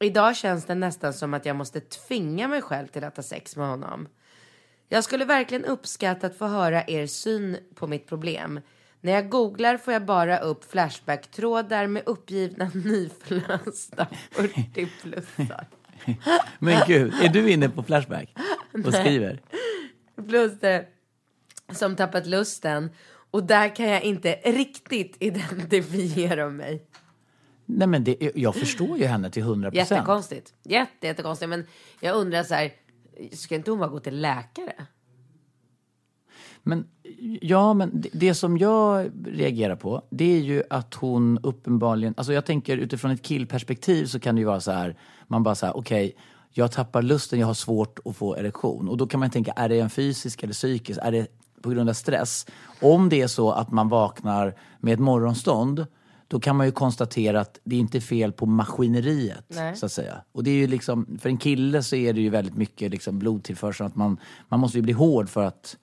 Idag känns det nästan som att jag måste tvinga mig själv till att ha sex med honom. Jag skulle verkligen uppskatta att få höra er syn på mitt problem. När jag googlar får jag bara upp Flashback-trådar med uppgivna nyförlösta 40-plussar. Men gud, är du inne på Flashback och skriver? Plus det som tappat lusten. Och där kan jag inte riktigt identifiera mig. Nej men det, jag förstår ju henne till hundra procent. Jättekonstigt. Jätte, jättekonstigt. Men jag undrar så här, ska inte hon bara gå till läkare? Men ja, men det, det som jag reagerar på, det är ju att hon uppenbarligen, alltså jag tänker utifrån ett killperspektiv så kan det ju vara så här, man bara så här, okej, jag tappar lusten, jag har svårt att få erektion. Och då kan man tänka, är det en fysisk eller psykisk? Är det på grund av stress? Om det är så att man vaknar med ett morgonstånd, då kan man ju konstatera att det är inte är fel på maskineriet, Nej. så att säga. Och det är ju liksom, för en kille så är det ju väldigt mycket liksom blodtillförsel, att man, man måste ju bli hård för att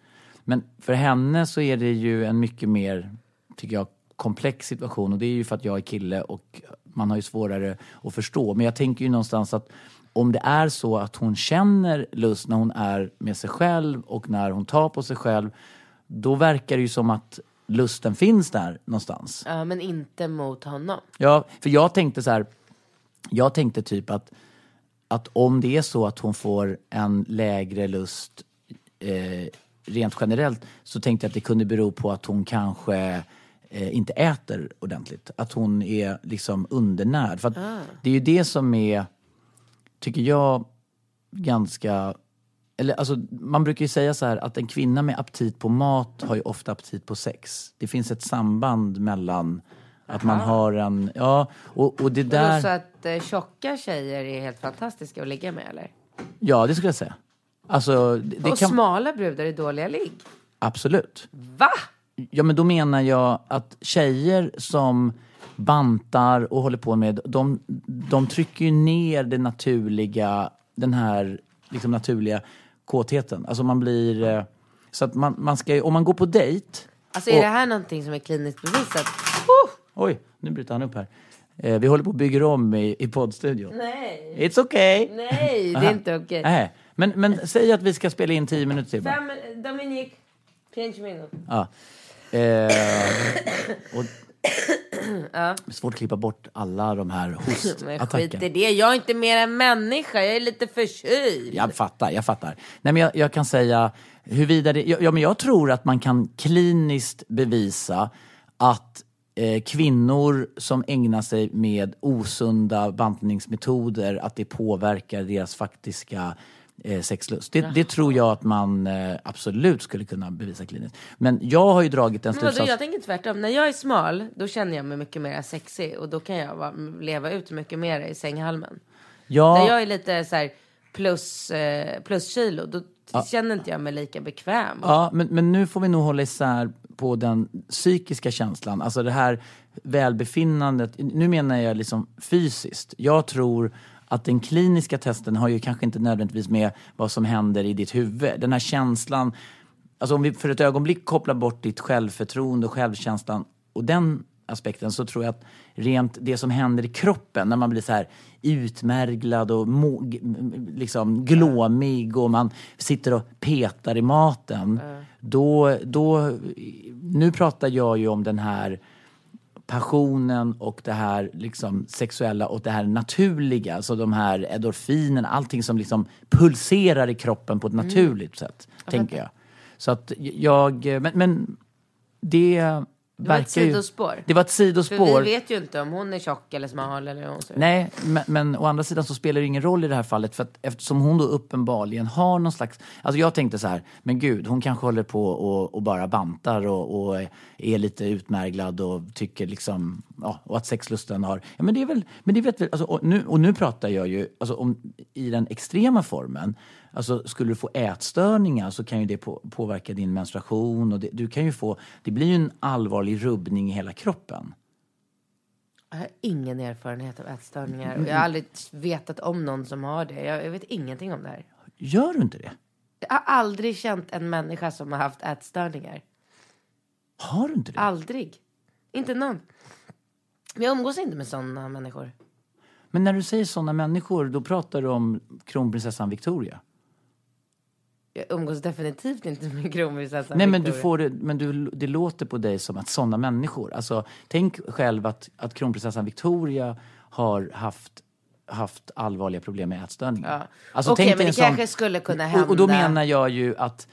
men för henne så är det ju en mycket mer, tycker jag, komplex situation och det är ju för att jag är kille och man har ju svårare att förstå. Men jag tänker ju någonstans att om det är så att hon känner lust när hon är med sig själv och när hon tar på sig själv, då verkar det ju som att lusten finns där någonstans. Ja, men inte mot honom. Ja, för jag tänkte så här, jag tänkte typ att, att om det är så att hon får en lägre lust eh, rent generellt så tänkte jag att det kunde bero på att hon kanske eh, inte äter ordentligt. Att hon är liksom undernärd. För att det är ju det som är, tycker jag, ganska... Eller alltså, man brukar ju säga så här att en kvinna med aptit på mat har ju ofta aptit på sex. Det finns ett samband mellan att man har en... Ja, och, och det där... så att eh, tjocka tjejer är helt fantastiska att ligga med eller? Ja, det skulle jag säga. Alltså, det, det och kan... smala brudar är dåliga ligg? Absolut. Va? Ja, men då menar jag att tjejer som bantar och håller på med, de, de trycker ju ner det naturliga, den här liksom naturliga kåtheten. Alltså man blir... eh, Så att man, man ska ju- om man går på dejt... Alltså är och- det här någonting som är kliniskt bevisat? Oh! Oj, nu bryter han upp här. Eh, vi håller på att bygga om i, i poddstudion. Nej, It's okay! nej, det är inte okej. Nej. Men, men säg att vi ska spela in tio minuter till. Fem, Dominik, pinch minut. Ja. Eh, och, Svårt att klippa bort alla de här Men skit i hostattackerna. det, jag är inte mer än människa, jag är lite förkyld. Jag fattar, jag fattar. Nej, men jag, jag kan säga huruvida det, ja, ja, men jag tror att man kan kliniskt bevisa att eh, kvinnor som ägnar sig med osunda bantningsmetoder, att det påverkar deras faktiska eh, sexlust. Det, det tror jag att man eh, absolut skulle kunna bevisa kliniskt. Men jag har ju dragit en vadå, slutsats... jag tänker tvärtom. När jag är smal, då känner jag mig mycket mer sexig och då kan jag vara, leva ut mycket mer i sänghalmen. Ja, När jag är lite så här plus, eh, plus kilo, då känner inte jag mig lika bekväm. Ja, men, men nu får vi nog hålla isär på den psykiska känslan. Alltså det här välbefinnandet. Nu menar jag liksom fysiskt. Jag tror att den kliniska testen har ju kanske inte nödvändigtvis med vad som händer i ditt huvud. Den här känslan. Alltså om vi för ett ögonblick kopplar bort ditt självförtroende och självkänslan och den aspekten så tror jag att rent det som händer i kroppen när man blir så här utmärglad och må, liksom glåmig och man sitter och petar i maten. Då, då, nu pratar jag ju om den här passionen och det här liksom sexuella och det här naturliga, alltså de här endorfinerna, allting som liksom pulserar i kroppen på ett naturligt sätt, tänker jag. Så att jag, men, men det det var ett verkar ju- sidospår. Det var ett För sidospår. vi vet ju inte om hon är tjock eller smal eller hur hon ser. Nej, men, men å andra sidan så spelar det ingen roll i det här fallet för att eftersom hon då uppenbarligen har någon slags... Alltså jag tänkte så här, men gud, hon kanske håller på och, och bara bantar och, och är lite utmärglad och tycker liksom, ja, och att sexlusten har... Ja, men det är väl, men det vet väl, alltså, och, nu, och nu pratar jag ju, alltså om, i den extrema formen, alltså skulle du få ätstörningar så kan ju det på, påverka din menstruation och det, du kan ju få, det blir ju en allvarlig rubbning i hela kroppen. Jag har ingen erfarenhet av ätstörningar och jag har aldrig vetat om någon som har det. Jag, jag vet ingenting om det här. Gör du inte det? Jag har aldrig känt en människa som har haft ätstörningar. Har du inte det? Aldrig. Inte någon. Men jag umgås inte med sådana människor. Men när du säger såna människor, då pratar du om kronprinsessan Victoria. Jag umgås definitivt inte med kronprinsessan Nej, men, du får det, men du, det låter på dig som att såna människor... Alltså, tänk själv att, att kronprinsessan Victoria har haft, haft allvarliga problem med ätstörningar. Ja. Alltså, Okej, dig men en det sån- kanske skulle kunna Och, och då hända. menar jag ju att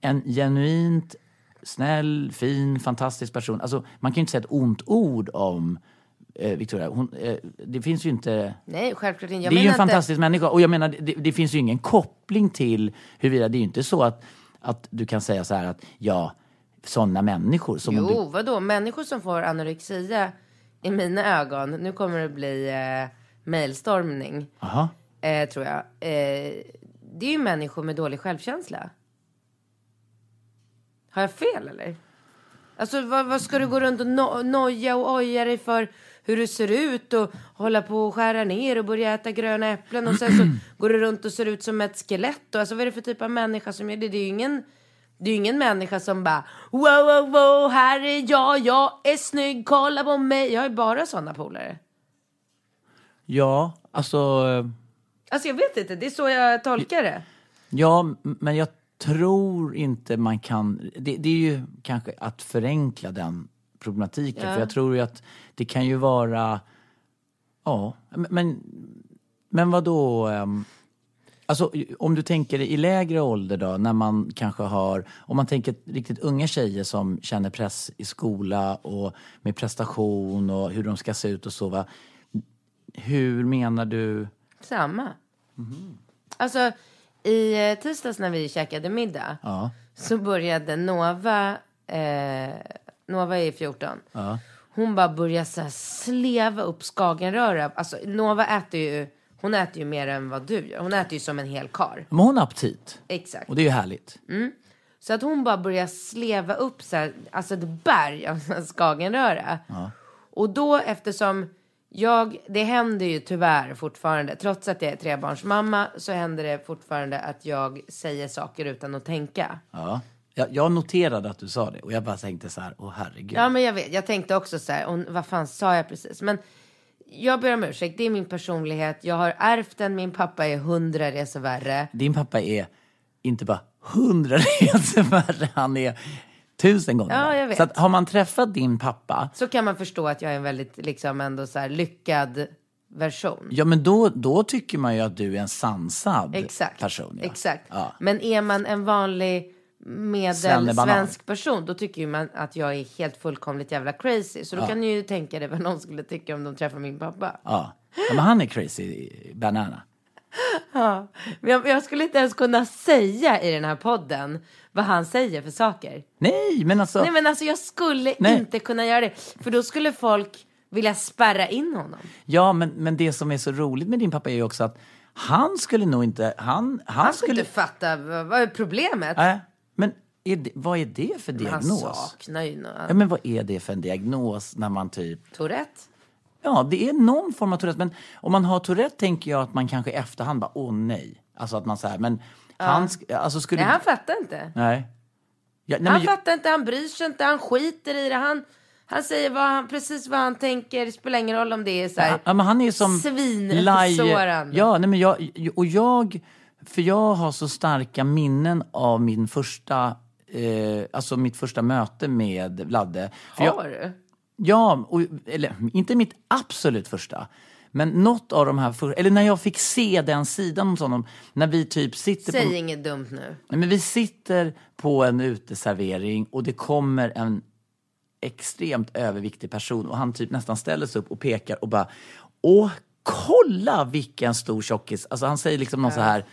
en genuint snäll, fin, fantastisk person... Alltså, man kan ju inte säga ett ont ord om eh, Victoria. Hon, eh, det finns ju inte... Nej, självklart inte. Jag det är ju en menar inte- fantastisk människa. Och jag menar, det, det finns ju ingen koppling till huruvida... Det är ju inte så att, att du kan säga så här att ja, sådana människor som om Jo, vadå? Människor som får anorexia, i mina ögon, nu kommer det bli eh, mailstormning, du... Aha. eh, tror jag. Eh, det är ju människor med dålig självkänsla. Har jag fel eller? Alltså vad, vad ska du gå runt och no noja och oja dig för hur du ser ut och hålla på och skära ner och börja äta gröna äpplen och sen så går du runt och ser ut som ett skelett. Och alltså vad är det för typ av människa som gör det? Det är ju ingen, Det är ingen människa som bara wow, wow, wow, här är jag, jag är snygg, kolla på mig. Jag har ju bara sådana polare. Ja, alltså... Alltså jag vet inte, det är så jag tolkar det. Ja, men jag tror inte man kan... Det, det är ju kanske att förenkla den problematiken. För jag tror ju att det kan ju vara... Ja, men, men vad då? Um, alltså om du tänker i lägre ålder då, när man kanske har... Om man tänker riktigt unga tjejer som känner press i skola och med prestation och hur de ska se ut och så. Va? Hur menar du? Samma. Alltså i eh, tisdags när vi käkade middag Ja. så började Nova, eh, Nova är 14. Hon bara började så här sleva upp skagenröra. Alltså Nova äter ju, hon äter ju mer än vad du gör. Hon äter ju som en hel kar. Men hon har aptit. Exakt. Och det är ju härligt. Så att hon bara börjar sleva upp så här, alltså ett berg av skagenröra. Och då eftersom jag, det händer ju tyvärr fortfarande, trots att jag är trebarnsmamma, så händer det fortfarande att jag säger saker utan att tänka. Ja. Jag, jag noterade att du sa det och jag bara tänkte så här, åh herregud. Ja, men jag vet, jag tänkte också så här, och vad fan sa jag precis? Men jag ber om ursäkt, det är min personlighet, jag har ärvt den, min pappa är hundra resor värre. Din pappa är inte bara hundra resor värre, han är tusen gånger Ja, jag vet. Så att, har man träffat din pappa, Så kan man förstå att jag är en väldigt, liksom ändå så här lyckad version. ja men då, då tycker man ju att du är en sansad Exakt. person. Ja. Exakt. Ja. Men är man en vanlig Medelsvensk person då tycker ju man att jag är helt fullkomligt jävla crazy. Så då kan ni ju tänka dig vad någon skulle tycka om de träffar min pappa. Ja. ja, men han är crazy banana. Men jag, jag skulle inte ens kunna säga i den här podden vad han säger för saker. Nej, men alltså. Nej men alltså jag skulle Nej. inte kunna göra det. För då skulle folk vilja spärra in honom. Ja, men, men det som är så roligt med din pappa är ju också att han skulle nog inte, han, han, Han skulle inte fatta vad, vad är problemet. Nej, men är det, vad är det för Men han diagnos? saknar ju något. Ja, men vad är det för en diagnos när man typ... Tourette. Ja, det är någon form av Tourette. Men om man har Tourette tänker jag att man kanske i efterhand bara, åh nej. Alltså att man säger, men han, sk- alltså skulle... Nej han fattar inte. Nej. Ja, nej, Han jag- fattar inte, han bryr sig inte, han skiter i det. Han, han säger vad han, precis vad han tänker. Det spelar ingen roll om det är så här. ja, men han är som... Svinsårande. Ja, nej, men jag, och jag... För jag har så starka minnen av min första... Eh, alltså mitt första möte med Vladde. För jag, Har du? Ja, och, eller inte mitt absolut första. Men något av de här, för, eller när jag fick se den sidan hos honom, när vi typ sitter Säg på... inget dumt nu. Nej, men vi sitter på en uteservering och det kommer en extremt överviktig person och han typ nästan ställer sig upp och pekar och bara Åh, kolla vilken stor tjockis! Alltså han säger liksom något så här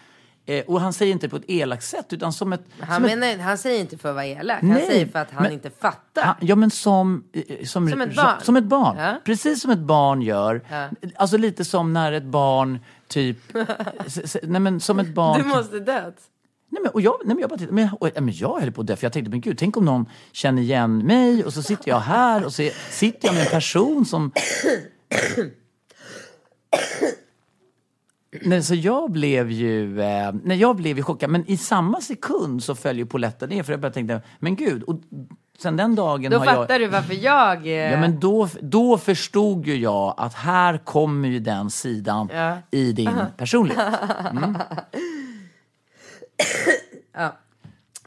eh, och han säger inte på ett elakt sätt utan som ett... Han, som ett menar, han säger inte för att vara elak. Han Nej, säger för att han men- inte fattar. han, ja men som, eh, som, Som ett barn. Som ett barn. Ja. Precis som ett barn gör. Ja. Alltså lite som när ett barn typ... nej men som ett barn... du måste dö. Nej men, och jag, nej men jag bara tittade, men, och, men jag höll på att dö för jag tänkte men gud tänk om någon känner igen mig och så sitter jag här och så sitter jag med en person som... Nej, så jag blev ju, eh, nej, jag blev ju chockad men i samma sekund så följer polletten ner för jag började tänka men gud och sen den dagen Då har fattar jag... du varför jag... eh, Ja, men då, då förstod ju jag att här kommer ju den sidan Ja. i din personlighet.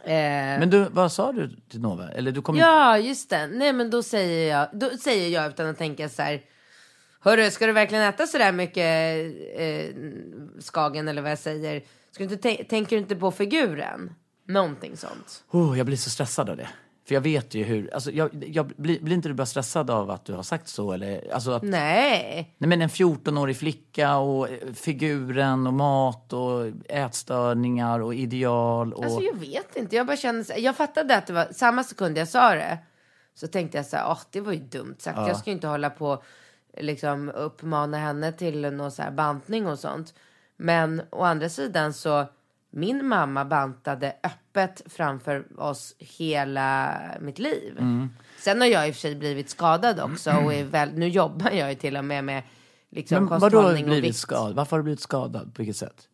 eh, Men du, vad sa du till Nova? Eller du kom Ja, just det. Nej, men då säger jag, då säger jag utan att tänka så här. Hörru, ska du verkligen äta så där mycket eh, skagen eller vad jag säger? Ska du inte tän- tänker du inte på figuren? Någonting sånt. Oh, jag blir så stressad av det. För jag vet ju hur, alltså jag, jag blir, blir inte du bara stressad av att du har sagt så? Eller, alltså att, nej. Nej. men en 14-årig flicka och eh, figuren och mat och ätstörningar och ideal och... Alltså jag vet inte. Jag bara känner Jag fattade att det var samma sekund jag sa det. Så tänkte jag så här, åh det var ju dumt sagt. Jag ska ju inte hålla på liksom uppmana henne till någon så här bantning och sånt. Men å andra sidan så min mamma bantade öppet framför oss hela mitt liv. Sen har jag i och för sig blivit skadad också och är väl, nu jobbar jag ju till och med med liksom men kosthållning och vikt. skadad? Varför har du blivit skadad? På vilket sätt?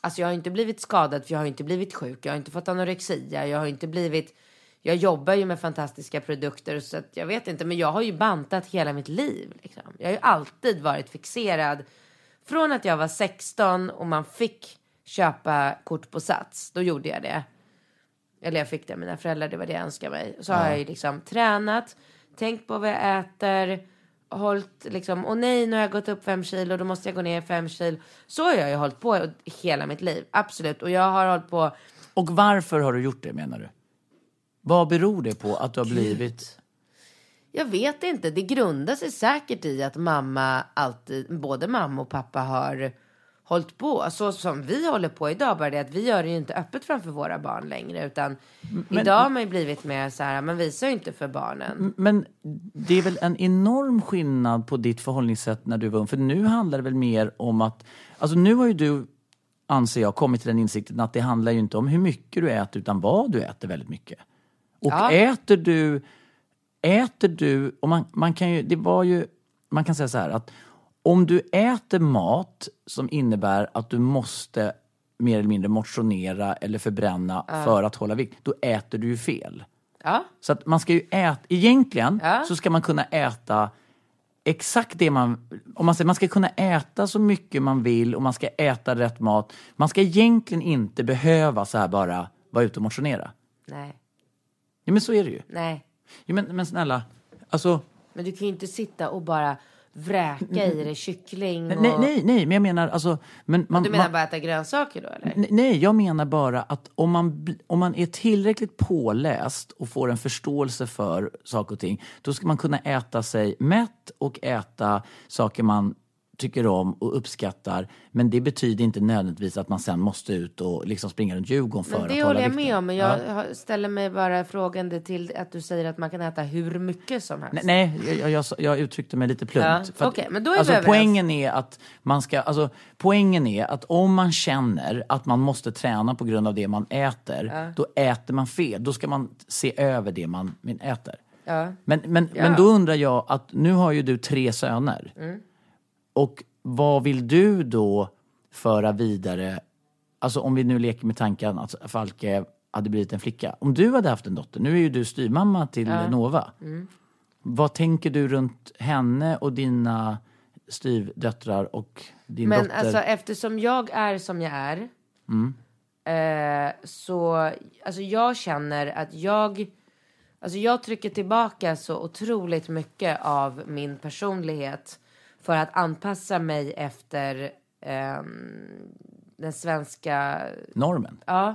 Alltså jag har inte blivit skadad för jag har inte blivit sjuk. Jag har inte fått anorexia. Jag har inte blivit... Jag jobbar ju med fantastiska produkter så jag vet inte. Men jag har ju bantat hela mitt liv. Liksom. Jag har ju alltid varit fixerad. Från att jag var 16 och man fick köpa kort på Sats. Då gjorde jag det. Eller jag fick det av mina föräldrar. Det var det jag önskade mig. Så har jag ju liksom tränat. Tänkt på vad jag äter. Hållit liksom. Och nej, nu har jag gått upp fem kilo. Då måste jag gå ner fem kilo. Så har jag ju hållit på hela mitt liv. Absolut. Och jag har hållit på. Och varför har du gjort det menar du? Vad beror det på att du har blivit... Jag vet inte. Det grundar sig säkert i att mamma alltid, både mamma och pappa har hållit på så som vi håller på idag. Bara det att vi gör det ju inte öppet framför våra barn längre. Utan Men- idag har man ju blivit mer så här, man visar ju inte för barnen. Men det är väl en enorm skillnad på ditt förhållningssätt när du var ung? För nu handlar det väl mer om att... Alltså nu har ju du, anser jag, kommit till den insikten att det handlar ju inte om hur mycket du äter utan vad du äter väldigt mycket. Och Ja. äter du... Äter du... Och man, man kan ju... Det var ju... Man kan säga så här att om du äter mat som innebär att du måste mer eller mindre motionera eller förbränna för att hålla vikt, då äter du ju fel. Ja, Så att man ska ju äta, egentligen Ja. så ska man kunna äta exakt det man, om man säger man ska kunna äta så mycket man vill och man ska äta rätt mat. Man ska egentligen inte behöva så här bara vara ute och motionera. nej, Ja men så är det ju. nej. Ja, men, men snälla, alltså Men du kan ju inte sitta och bara vräka i dig kyckling. Och... nej, nej, nej, men jag menar alltså, men man, Du menar man, bara äta grönsaker då eller? Nej, jag menar bara att om man, om man är tillräckligt påläst och får en förståelse för saker och ting, då ska man kunna äta sig mätt och äta saker man tycker om och uppskattar. Men det betyder inte nödvändigtvis att man sen måste ut och liksom springa runt Djurgården för Men att det hålla håller jag vikten. med om. Men jag Ja. ställer mig bara frågande till att du säger att man kan äta hur mycket som helst. Nej, nej jag, jag, jag uttryckte mig lite plumpt. Ja, men då är vi alltså, poängen är att man ska, alltså, poängen är att om man känner att man måste träna på grund av det man äter, då äter man fel. Då ska man se över det man äter. Ja. Men, men, Ja. men då undrar jag att nu har ju du tre söner. Mm. Och vad vill du då föra vidare? Alltså om vi nu leker med tanken att Falke hade blivit en flicka. Om du hade haft en dotter, nu är ju du styvmamma till Nova. Mm. Vad tänker du runt henne och dina styvdöttrar och din Men dotter? alltså eftersom jag är som jag är. Eh, så alltså jag känner att jag. Alltså jag trycker tillbaka så otroligt mycket av min personlighet. För att anpassa mig efter ehm, den svenska Normen? Ja.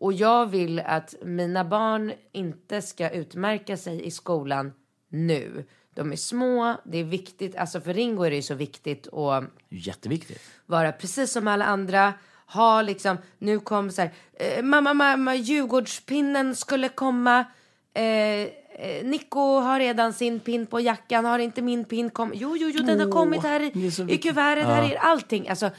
Och jag vill att mina barn inte ska utmärka sig i skolan nu. De är små, det är viktigt, alltså för Ringo är det ju så viktigt att Jätteviktigt. vara precis som alla andra. Ha liksom, nu kom så här, eh, mamma, mamma, Djurgårdspinnen skulle komma. Eh, eh, Nico har redan sin pin på jackan, har inte min pin kommit? Jo, jo, jo, den har kommit här i, i kuvertet, här är allting. Alltså,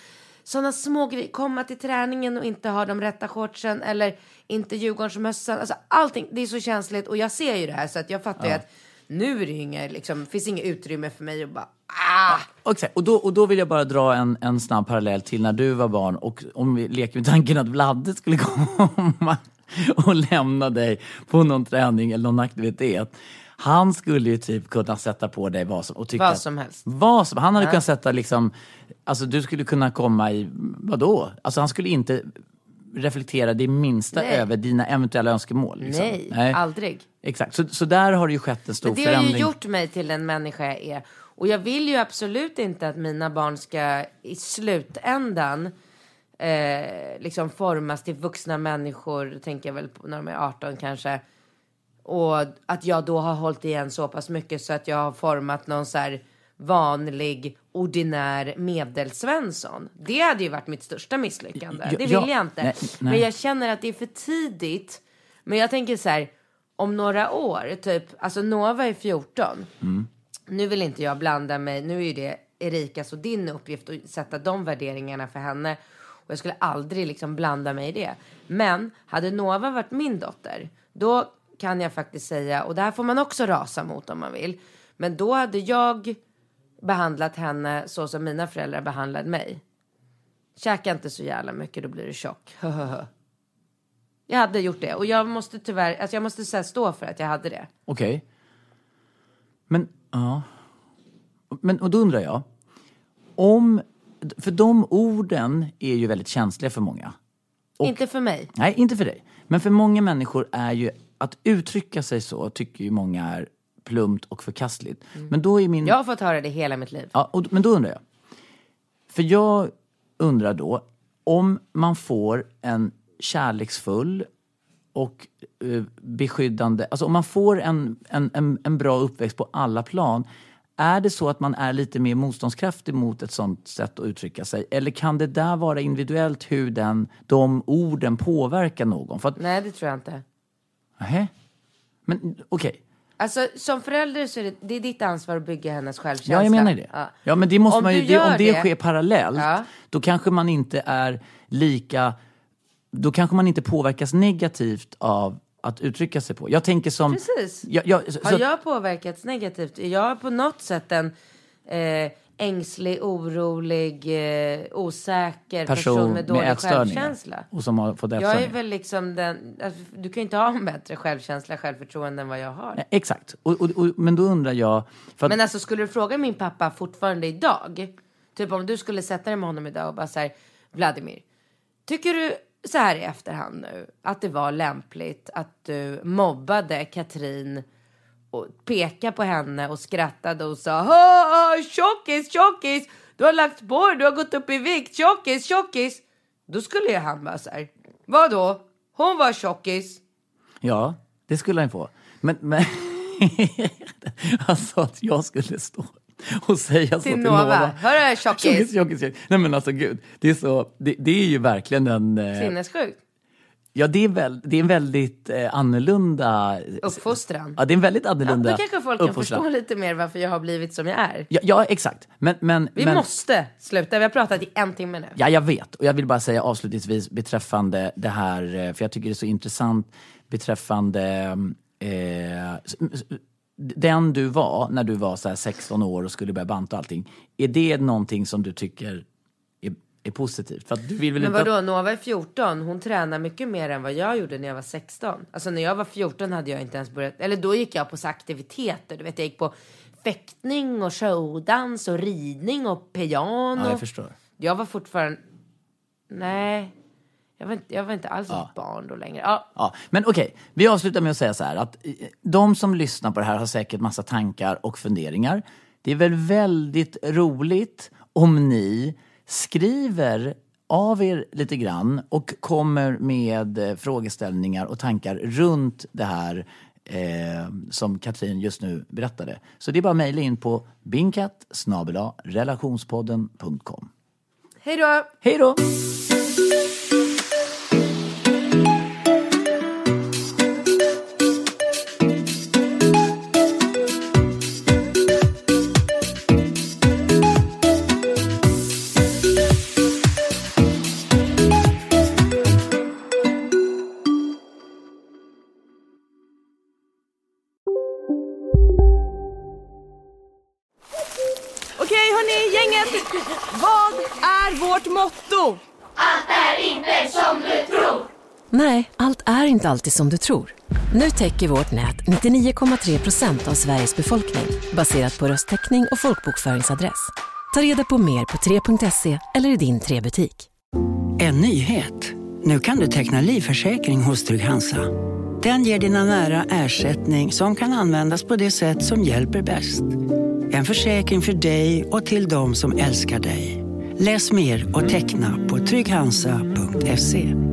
sådana små grejer, komma till träningen och inte ha de rätta shortsen eller inte Djurgårdsmössan. Alltså allting, det är så känsligt och jag ser ju det här så att jag fattar ju att nu är det inget, liksom, finns inget utrymme för mig att bara ah! Och, exakt. och, då, och då vill jag bara dra en, en snabb parallell till när du var barn och om vi leker med tanken att Vladde skulle komma och lämna dig på någon träning eller någon aktivitet. Han skulle ju typ kunna sätta på dig vad som och tycka Vad som helst. Vad som, han hade kunnat sätta liksom, alltså du skulle kunna komma i, vadå? Alltså han skulle inte reflektera det minsta Nej. över dina eventuella önskemål. Liksom. Nej, aldrig. Exakt, så, så där har det ju skett en stor Men det har förändring. ju gjort mig till den människa jag är. Och jag vill ju absolut inte att mina barn ska i slutändan eh, liksom formas till vuxna människor, tänker jag väl på när de är 18 kanske. Och att jag då har hållit igen så pass mycket så att jag har format någon så här vanlig, ordinär medelsvensson. Det hade ju varit mitt största misslyckande. Det vill ja, jag inte. nej, Men nej. jag känner att det är för tidigt. Men jag tänker så här, om några år, typ, alltså Nova är 14. Nu vill inte jag blanda mig, nu är ju det Erikas och din uppgift att sätta de värderingarna för henne. Och jag skulle aldrig liksom blanda mig i det. Men hade Nova varit min dotter, då kan jag faktiskt säga, och det här får man också rasa mot om man vill. Men då hade jag behandlat henne så som mina föräldrar behandlade mig. Käka inte så jävla mycket, då blir du tjock. jag hade gjort det och jag måste tyvärr, alltså jag måste så stå för att jag hade det. Okej. Men, ja. Men, och då undrar jag. Om, för de orden är ju väldigt känsliga för många. Och- Inte för mig. Nej, inte för dig. Men för många människor är ju, att uttrycka sig så tycker ju många är plumpt och förkastligt. Men då är min... Jag har fått höra det hela mitt liv. Ja, och, men då undrar jag. För jag undrar då, om man får en kärleksfull och eh, beskyddande, alltså om man får en, en, en, en bra uppväxt på alla plan, är det så att man är lite mer motståndskraftig mot ett sånt sätt att uttrycka sig? Eller kan det där vara individuellt hur den, de orden påverkar någon? Att, Nej, det tror jag inte. nähä? Men okej. Alltså som förälder så är det, det är ditt ansvar att bygga hennes självkänsla. Ja, jag menar det. Ja. Ja. men det måste Om man ju, det, om det det- sker parallellt, Ja. då kanske man inte är lika... Då kanske man inte påverkas negativt av att uttrycka sig på. Jag tänker som... Precis. Ja, ja, så, Har jag påverkats negativt? Är jag på något sätt en eh, ängslig, orolig, eh, osäker person, person med dålig ätstörningar självkänsla? och som har fått Jag är väl liksom den, alltså, du kan ju inte ha en bättre självkänsla, självförtroende än vad jag har. Nej, Exakt. Och, och, och, men då undrar jag... Att, Men alltså skulle du fråga min pappa fortfarande idag, typ om du skulle sätta dig med honom idag och bara här, Vladimir, tycker du så här i efterhand nu att det var lämpligt att du mobbade Katrin och pekade på henne och skrattade och sa "Ha, tjockis, tjockis, du har lagt på dig, du har gått upp i vikt, tjockis, tjockis. Då skulle ju han bara så här, vadå? Hon var tjockis. Ja, det skulle han få. Men, men sa att jag skulle stå och säga så Till Nova. Nova. Hörru, tjockis. Tjockis, tjockis, tjockis. Nej men alltså gud, det är, så, det, det är ju verkligen en... eh, Sinnessjukt. Ja, det är, väl, det är en väldigt eh, annorlunda... Uppfostran. Ja, det är en väldigt Ja, annorlunda då kanske folk kan uppfostran. förstå lite mer varför jag har blivit som jag är. Ja, ja exakt. Men, men, Vi men, måste sluta, vi har pratat i en timme nu. Ja, jag vet. Och jag vill bara säga avslutningsvis beträffande det här, eh, för jag tycker det är så intressant beträffande eh, den du var när du var så här 16 år och skulle börja banta och allting. Är det någonting som du tycker är, är positivt? För du vill väl Men inte... vadå, Nova är 14, hon tränar mycket mer än vad jag gjorde när jag var 16. Alltså när jag var 14 hade jag inte ens börjat, eller då gick jag på så aktiviteter. Du vet, jag gick på fäktning och showdans och ridning och piano. Ja, jag förstår. Jag var fortfarande, nej, jag var inte, jag var inte alls ett barn då längre. Ja, Ja, men okej, vi avslutar med att säga så här att eh, de som lyssnar på det här har säkert massa tankar och funderingar. Det är väl väldigt roligt om ni skriver av er lite grann och kommer med eh, frågeställningar och tankar runt det här eh, som Katrin just nu berättade. Så det är bara att mejla in på binkat relationspodden.com. hej då! Hej då! Inte alltid som du tror. Nu täcker vårt nät 99,3 procent av Sveriges befolkning baserat på röstteckning och folkbokföringsadress. Ta reda på mer på 3.se eller i din 3-butik. En nyhet. Nu kan du teckna livförsäkring hos Trygg-Hansa. Den ger dina nära ersättning som kan användas på det sätt som hjälper bäst. En försäkring för dig och till de som älskar dig. Läs mer och teckna på trygghansa.se.